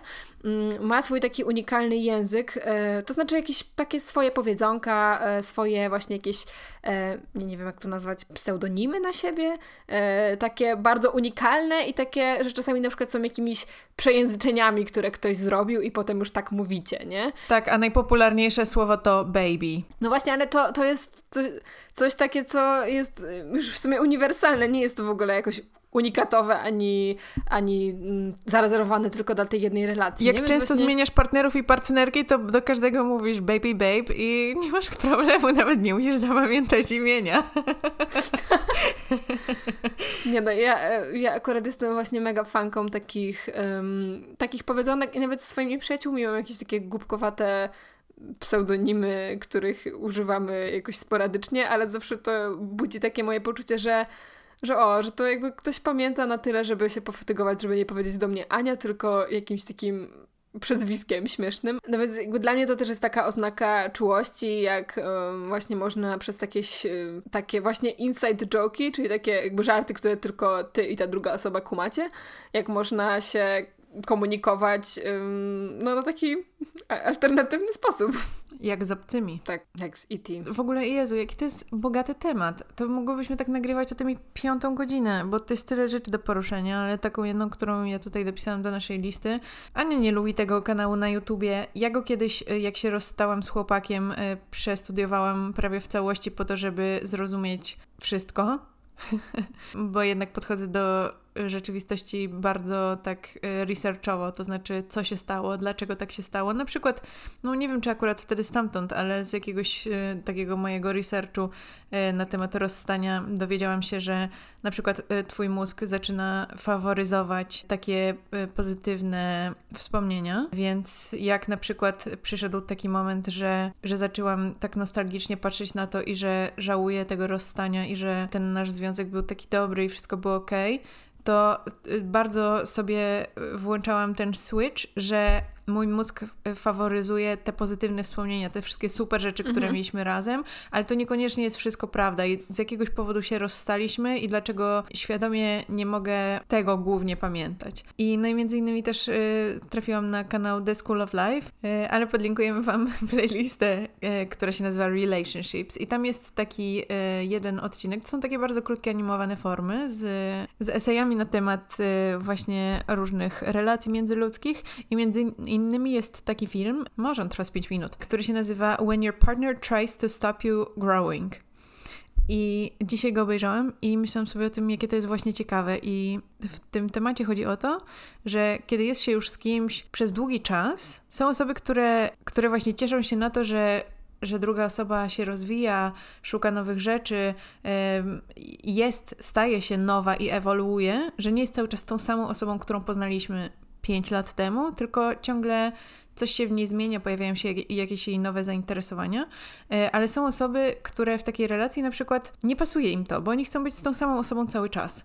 ma swój taki unikalny język, to znaczy jakieś takie swoje powiedzonka, e, swoje właśnie jakieś, e, nie wiem jak to nazwać, pseudonimy na siebie, e, takie bardzo unikalne i takie, że czasami na przykład są jakimiś przejęzyczeniami, które ktoś zrobił i potem już tak mówicie, nie? Tak, a najpopularniejsze słowo to baby. No właśnie, ale to, to jest coś, coś takie, co jest już w sumie uniwersalne, nie jest to w ogóle jakoś unikatowe, ani, ani mm, zarezerwowane tylko dla tej jednej relacji. Jak nie? często właśnie... zmieniasz partnerów i partnerki, to do każdego mówisz baby babe i nie masz problemu, nawet nie musisz zapamiętać imienia. nie no, ja, ja akurat jestem właśnie mega fanką takich, um, takich powiedzonek i nawet swoimi przyjaciółmi mam jakieś takie głupkowate pseudonimy, których używamy jakoś sporadycznie, ale zawsze to budzi takie moje poczucie, że że o, że to jakby ktoś pamięta na tyle, żeby się pofatygować, żeby nie powiedzieć do mnie Ania, tylko jakimś takim przezwiskiem śmiesznym. No więc jakby dla mnie to też jest taka oznaka czułości, jak um, właśnie można przez jakieś um, takie właśnie inside joki, czyli takie jakby żarty, które tylko ty i ta druga osoba kumacie, jak można się komunikować um, no, na taki alternatywny sposób. Jak z obcymi. Tak, jak z E.T. W ogóle, Jezu, jaki to jest bogaty temat. To mogłybyśmy tak nagrywać o tym piątą godzinę, bo to jest tyle rzeczy do poruszenia, ale taką jedną, którą ja tutaj dopisałam do naszej listy. Ania nie lubi tego kanału na YouTubie. Ja go kiedyś, y, jak się rozstałam z chłopakiem, y, przestudiowałam prawie w całości po to, żeby zrozumieć wszystko. bo jednak podchodzę do rzeczywistości bardzo tak e, researchowo, to znaczy co się stało, dlaczego tak się stało. Na przykład, no nie wiem czy akurat wtedy stamtąd, ale z jakiegoś e, takiego mojego researchu e, na temat rozstania dowiedziałam się, że na przykład twój mózg zaczyna faworyzować takie pozytywne wspomnienia, więc jak na przykład przyszedł taki moment, że, że zaczęłam tak nostalgicznie patrzeć na to i że żałuję tego rozstania i że ten nasz związek był taki dobry i wszystko było ok, to y, bardzo sobie włączałam ten switch, że mój mózg faworyzuje te pozytywne wspomnienia, te wszystkie super rzeczy, które mhm. mieliśmy razem, ale to niekoniecznie jest wszystko prawda i z jakiegoś powodu się rozstaliśmy i dlaczego świadomie nie mogę tego głównie pamiętać. I no i między innymi też y, trafiłam na kanał The School of Life, y, ale podlinkujemy Wam playlistę, y, która się nazywa Relationships i tam jest taki y, jeden odcinek, to są takie bardzo krótkie animowane formy z, z esejami na temat y, właśnie różnych relacji międzyludzkich i między innymi jest taki film, może on trwa z 5 minut, który się nazywa When Your Partner Tries to Stop You Growing. I dzisiaj go obejrzałam i myślałam sobie o tym, jakie to jest właśnie ciekawe. I w tym temacie chodzi o to, że kiedy jest się już z kimś przez długi czas, są osoby, które, które właśnie cieszą się na to, że że druga osoba się rozwija, szuka nowych rzeczy, jest, staje się nowa i ewoluuje, że nie jest cały czas tą samą osobą, którą poznaliśmy 5 lat temu, tylko ciągle coś się w niej zmienia, pojawiają się jakieś jej nowe zainteresowania, e, ale są osoby, które w takiej relacji na przykład nie pasuje im to, bo oni chcą być z tą samą osobą cały czas.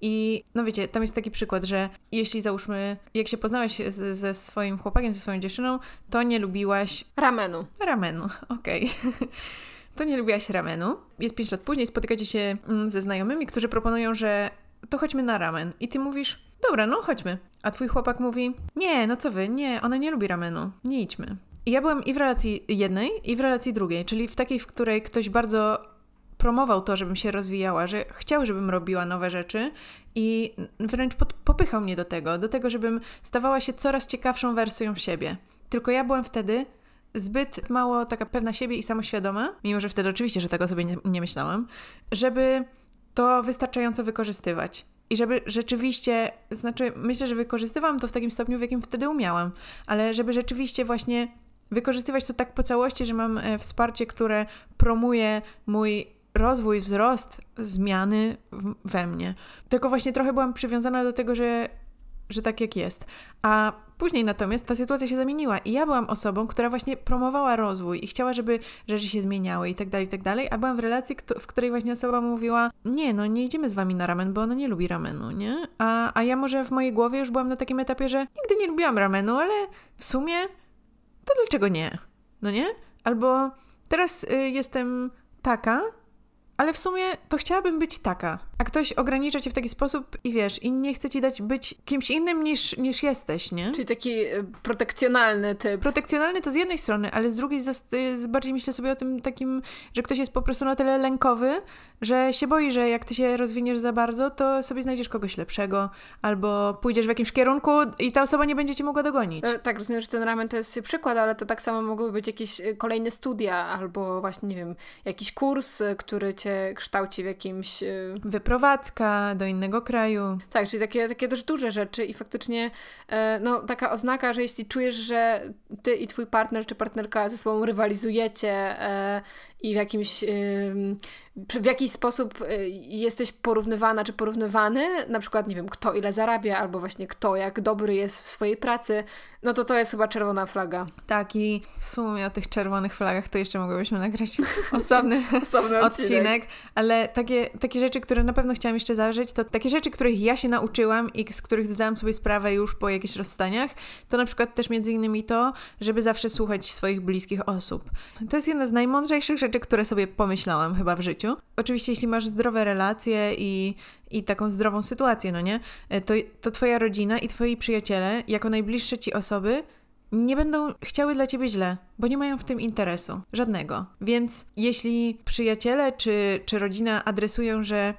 I no wiecie, tam jest taki przykład, że jeśli załóżmy, jak się poznałaś z, ze swoim chłopakiem, ze swoją dziewczyną, to nie lubiłaś. Ramenu. Ramenu, okej. Okay. to nie lubiłaś ramenu. Jest pięć lat później, spotykacie się mm, ze znajomymi, którzy proponują, że to chodźmy na ramen. I ty mówisz, dobra, no chodźmy. A twój chłopak mówi, nie, no co wy, nie, ona nie lubi ramenu, nie idźmy. I ja byłam i w relacji jednej, i w relacji drugiej, czyli w takiej, w której ktoś bardzo promował to, żebym się rozwijała, że chciał, żebym robiła nowe rzeczy i wręcz pod, popychał mnie do tego, do tego, żebym stawała się coraz ciekawszą wersją siebie. Tylko ja byłam wtedy zbyt mało taka pewna siebie i samoświadoma, mimo że wtedy oczywiście, że tego sobie nie, nie myślałam, żeby to wystarczająco wykorzystywać. I żeby rzeczywiście, znaczy, myślę, że wykorzystywałam to w takim stopniu, w jakim wtedy umiałam, ale żeby rzeczywiście właśnie wykorzystywać to tak po całości, że mam e, wsparcie, które promuje mój rozwój, wzrost, zmiany we mnie. Tylko właśnie trochę byłam przywiązana do tego, że, że tak jak jest. A później natomiast ta sytuacja się zamieniła i ja byłam osobą, która właśnie promowała rozwój i chciała, żeby rzeczy się zmieniały i tak dalej, i tak dalej, a byłam w relacji, w której właśnie osoba mówiła, nie, no nie idziemy z wami na ramen, bo ona nie lubi ramenu, nie? A, a ja może w mojej głowie już byłam na takim etapie, że nigdy nie lubiłam ramenu, ale w sumie to dlaczego nie? No nie? Albo teraz y, jestem taka, ale w sumie to chciałabym być taka. A ktoś ogranicza cię w taki sposób i wiesz, i nie chce ci dać być kimś innym niż, niż jesteś, nie? Czyli taki e, protekcjonalny typ. Protekcjonalny to z jednej strony, ale z drugiej bardziej myślę sobie o tym takim, że ktoś jest po prostu na tyle lękowy, że się boi, że jak ty się rozwiniesz za bardzo, to sobie znajdziesz kogoś lepszego, albo pójdziesz w jakimś kierunku i ta osoba nie będzie cię mogła dogonić. E, tak, rozumiem, że ten ramen to jest przykład, ale to tak samo mogły być jakieś e, kolejne studia, albo właśnie, nie wiem, jakiś kurs, który cię kształci w jakimś wyprowadzka do innego kraju. Tak, czyli takie, takie dość duże rzeczy i faktycznie e, no, taka oznaka, że jeśli czujesz, że ty i twój partner czy partnerka ze sobą rywalizujecie e, i w jakimś w jakiś sposób y, jesteś porównywana czy porównywany, na przykład, nie wiem, kto ile zarabia, albo właśnie kto jak dobry jest w swojej pracy, no to to jest chyba czerwona flaga. Tak, i w sumie o tych czerwonych flagach to jeszcze mogłybyśmy nagrać osobny, osobny odcinek. odcinek. ale takie, takie rzeczy, które na pewno chciałam jeszcze zażyć, to takie rzeczy, których ja się nauczyłam i z których zdałam sobie sprawę już po jakichś rozstaniach, to na przykład też między innymi to, żeby zawsze słuchać swoich bliskich osób. To jest jedna z najmądrzejszych rzeczy, które sobie pomyślałam chyba w życiu. Oczywiście, jeśli masz zdrowe relacje i, i taką zdrową sytuację, no nie, e, to, to twoja rodzina i twoi przyjaciele, jako najbliższe ci osoby, nie będą chciały dla ciebie źle, bo nie mają w tym interesu żadnego. Więc jeśli przyjaciele czy, czy rodzina adresują, że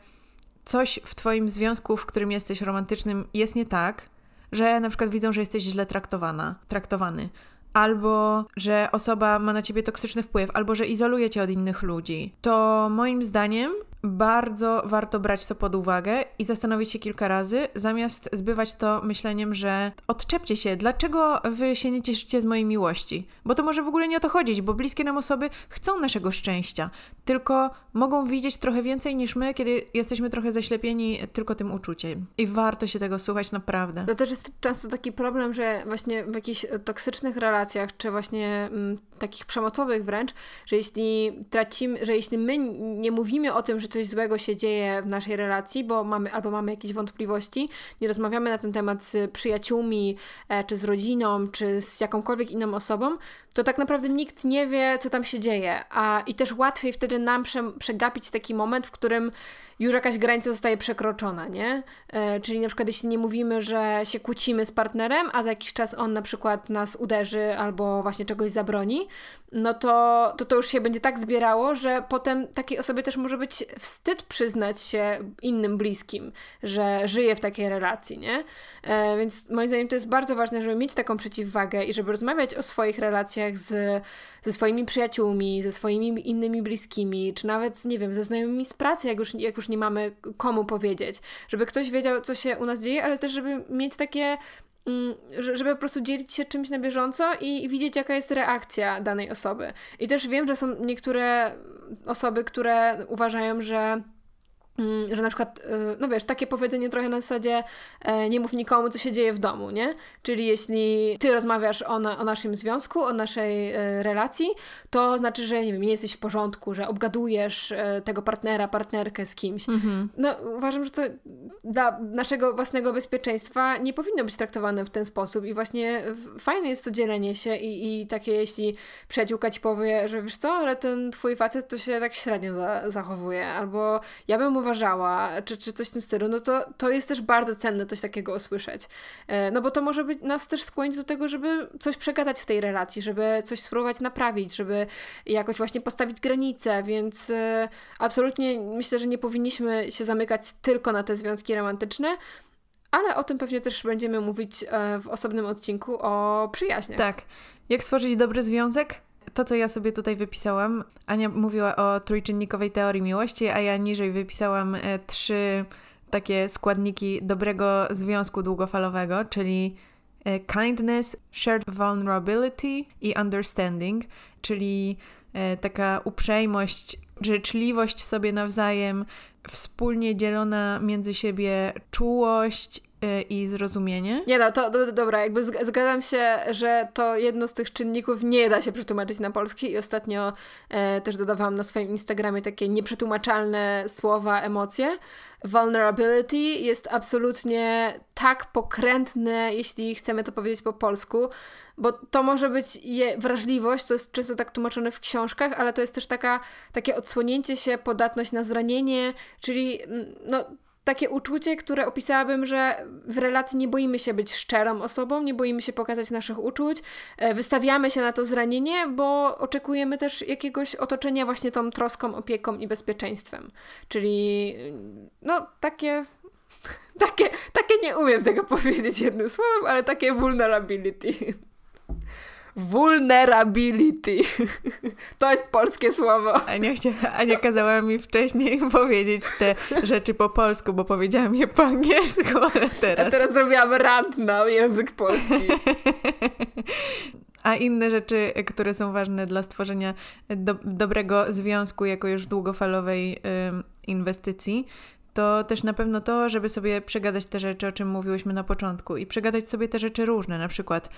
coś w twoim związku, w którym jesteś romantycznym, jest nie tak, że na przykład widzą, że jesteś źle traktowana, traktowany, albo że osoba ma na ciebie toksyczny wpływ, albo że izoluje cię od innych ludzi, to moim zdaniem bardzo warto brać to pod uwagę i zastanowić się kilka razy, zamiast zbywać to myśleniem, że odczepcie się, dlaczego wy się nie cieszycie z mojej miłości? Bo to może w ogóle nie o to chodzić, bo bliskie nam osoby chcą naszego szczęścia, tylko mogą widzieć trochę więcej niż my, kiedy jesteśmy trochę zaślepieni tylko tym uczuciem. I warto się tego słuchać naprawdę. To też jest często taki problem, że właśnie w jakichś toksycznych relacjach, czy właśnie mm, takich przemocowych wręcz, że jeśli tracimy, że jeśli my nie mówimy o tym, że coś złego się dzieje w naszej relacji, bo mamy albo mamy jakieś wątpliwości, nie rozmawiamy na ten temat z przyjaciółmi, e, czy z rodziną, czy z jakąkolwiek inną osobą, to tak naprawdę nikt nie wie, co tam się dzieje. A i też łatwiej wtedy nam prze, przegapić taki moment, w którym już jakaś granica zostaje przekroczona, nie? E, czyli na przykład jeśli nie mówimy, że się kłócimy z partnerem, a za jakiś czas on na przykład nas uderzy albo właśnie czegoś zabroni, no to, to to już się będzie tak zbierało, że potem takiej osobie też może być wstyd przyznać się innym bliskim, że żyje w takiej relacji, nie? E, więc moim zdaniem to jest bardzo ważne, żeby mieć taką przeciwwagę i żeby rozmawiać o swoich relacjach z, ze swoimi przyjaciółmi, ze swoimi innymi bliskimi, czy nawet, nie wiem, ze znajomymi z pracy, jak już, jak już nie mamy komu powiedzieć. Żeby ktoś wiedział, co się u nas dzieje, ale też, żeby mieć takie Mm, żeby po prostu dzielić się czymś na bieżąco i widzieć, jaka jest reakcja danej osoby. I też wiem, że są niektóre osoby, które uważają, że że na przykład, y, no wiesz, takie powiedzenie trochę na zasadzie e, nie mów nikomu, co się dzieje w domu, nie? Czyli jeśli ty rozmawiasz o, na, o naszym związku, o naszej e, relacji, to znaczy, że nie wiem, nie jesteś w porządku, że obgadujesz e, tego partnera, partnerkę z kimś. Mhm. No uważam, że to dla naszego własnego bezpieczeństwa nie powinno być traktowane w ten sposób i właśnie fajne jest to dzielenie się i, i takie, jeśli przyjaciółka ci powie, że wiesz co, ale ten twój facet to się tak średnio za, zachowuje, albo ja bym uważał, uważała, czy, czy coś w tym stylu, no to, to jest też bardzo cenne coś takiego usłyszeć. E, no bo to może być, nas też skłonić do tego, żeby coś przegadać w tej relacji, żeby coś spróbować naprawić, żeby jakoś właśnie postawić granice, więc e, absolutnie myślę, że nie powinniśmy się zamykać tylko na te związki romantyczne, ale o tym pewnie też będziemy mówić e, w osobnym odcinku o przyjaźniach. Tak. Jak stworzyć dobry związek? To, co ja sobie tutaj wypisałam, Ania mówiła o trójczynnikowej teorii miłości, a ja niżej wypisałam e, trzy takie składniki dobrego związku długofalowego, czyli e, kindness, shared vulnerability i understanding, czyli e, taka uprzejmość, życzliwość sobie nawzajem, wspólnie dzielona między siebie czułość i zrozumienie. Nie no, to do, dobra, jakby zgadzam się, że to jedno z tych czynników nie da się przetłumaczyć na polski i ostatnio e, też dodawałam na swoim Instagramie takie nieprzetłumaczalne słowa, emocje. Vulnerability jest absolutnie tak pokrętne, jeśli chcemy to powiedzieć po polsku, bo to może być je, wrażliwość, to jest często tak tłumaczone w książkach, ale to jest też taka, takie odsłonięcie się, podatność na zranienie, czyli mm, no takie uczucie, które opisałabym, że w relacji nie boimy się być szczerą osobą, nie boimy się pokazać naszych uczuć, e, wystawiamy się na to zranienie, bo oczekujemy też jakiegoś otoczenia właśnie tą troską, opieką i bezpieczeństwem. Czyli no takie takie, takie nie umiem tego powiedzieć jednym słowem, ale takie vulnerability. Vulnerability. To jest polskie słowo. Ania, chcia, Ania kazała mi wcześniej powiedzieć te rzeczy po polsku, bo powiedziałam je po angielsku, ale teraz... A teraz zrobiłam rant na język polski. A inne rzeczy, które są ważne dla stworzenia do, dobrego związku jako już długofalowej y, inwestycji, to też na pewno to, żeby sobie przegadać te rzeczy, o czym mówiłyśmy na początku i przegadać sobie te rzeczy różne, na przykład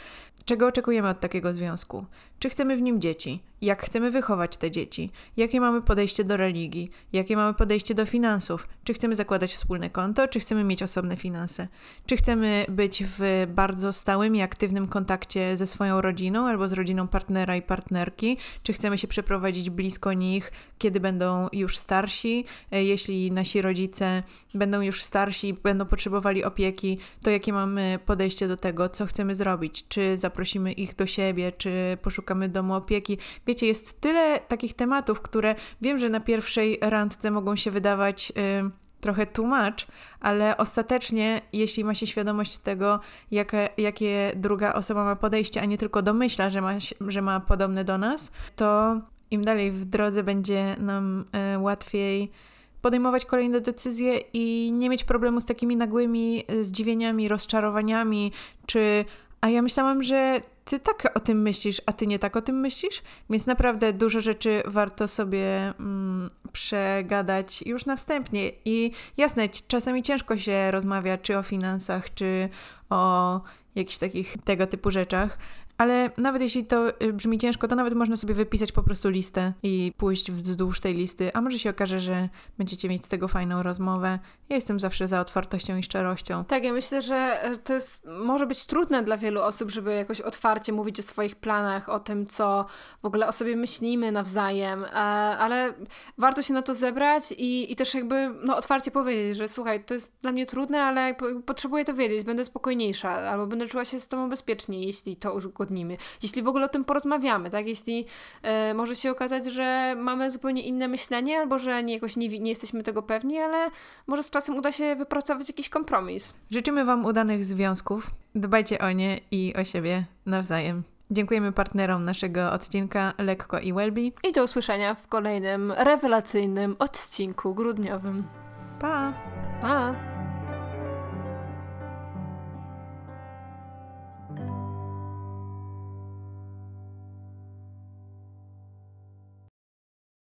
czego oczekujemy od takiego związku, czy chcemy w nim dzieci, jak chcemy wychować te dzieci, jakie mamy podejście do religii, jakie mamy podejście do finansów, czy chcemy zakładać wspólne konto, czy chcemy mieć osobne finanse, czy chcemy być w bardzo stałym i aktywnym kontakcie ze swoją rodziną albo z rodziną partnera i partnerki, czy chcemy się przeprowadzić blisko nich, kiedy będą już starsi, e, jeśli nasi rodzice będą już starsi i będą potrzebowali opieki, to jakie mamy podejście do tego, co chcemy zrobić, czy zaprosimy ich do siebie, czy poszukamy domu opieki wiecie, jest tyle takich tematów, które wiem, że na pierwszej randce mogą się wydawać y, trochę tłumacz, ale ostatecznie, jeśli ma się świadomość tego, jakie, jakie druga osoba ma podejście, a nie tylko domyśla, że ma, że ma podobne do nas, to im dalej w drodze będzie nam y, łatwiej podejmować kolejne decyzje i nie mieć problemu z takimi nagłymi y, zdziwieniami, rozczarowaniami, czy a ja myślałam, że ty tak o tym myślisz, a ty nie tak o tym myślisz? Więc naprawdę dużo rzeczy warto sobie mm, przegadać już na wstępnie. I jasne, czasami ciężko się rozmawia czy o finansach, czy o jakichś takich tego typu rzeczach, ale nawet jeśli to y, brzmi ciężko, to nawet można sobie wypisać po prostu listę i pójść wzdłuż tej listy, a może się okaże, że będziecie mieć z tego fajną rozmowę. Ja jestem zawsze za otwartością i szczerością. Tak, ja myślę, że e, to jest, może być trudne dla wielu osób, żeby jakoś otwarcie mówić o swoich planach, o tym, co w ogóle o sobie myślimy nawzajem, e, ale warto się na to zebrać i, i też jakby no, otwarcie powiedzieć, że słuchaj, to jest dla mnie trudne, ale potrzebuję to wiedzieć, będę spokojniejsza albo będę czuła się z tobą bezpiecznie, jeśli to uzgodnimy. Jeśli w ogóle o tym porozmawiamy, tak? Jeśli e, może się okazać, że mamy zupełnie inne myślenie, albo że nie, jakoś nie, nie jesteśmy tego pewni, ale może z czasem uda się wypracować jakiś kompromis. Życzymy Wam udanych związków. Dbajcie o nie i o siebie nawzajem. Dziękujemy partnerom naszego odcinka Lekko i Welby. I do usłyszenia w kolejnym rewelacyjnym odcinku grudniowym. Pa! Pa!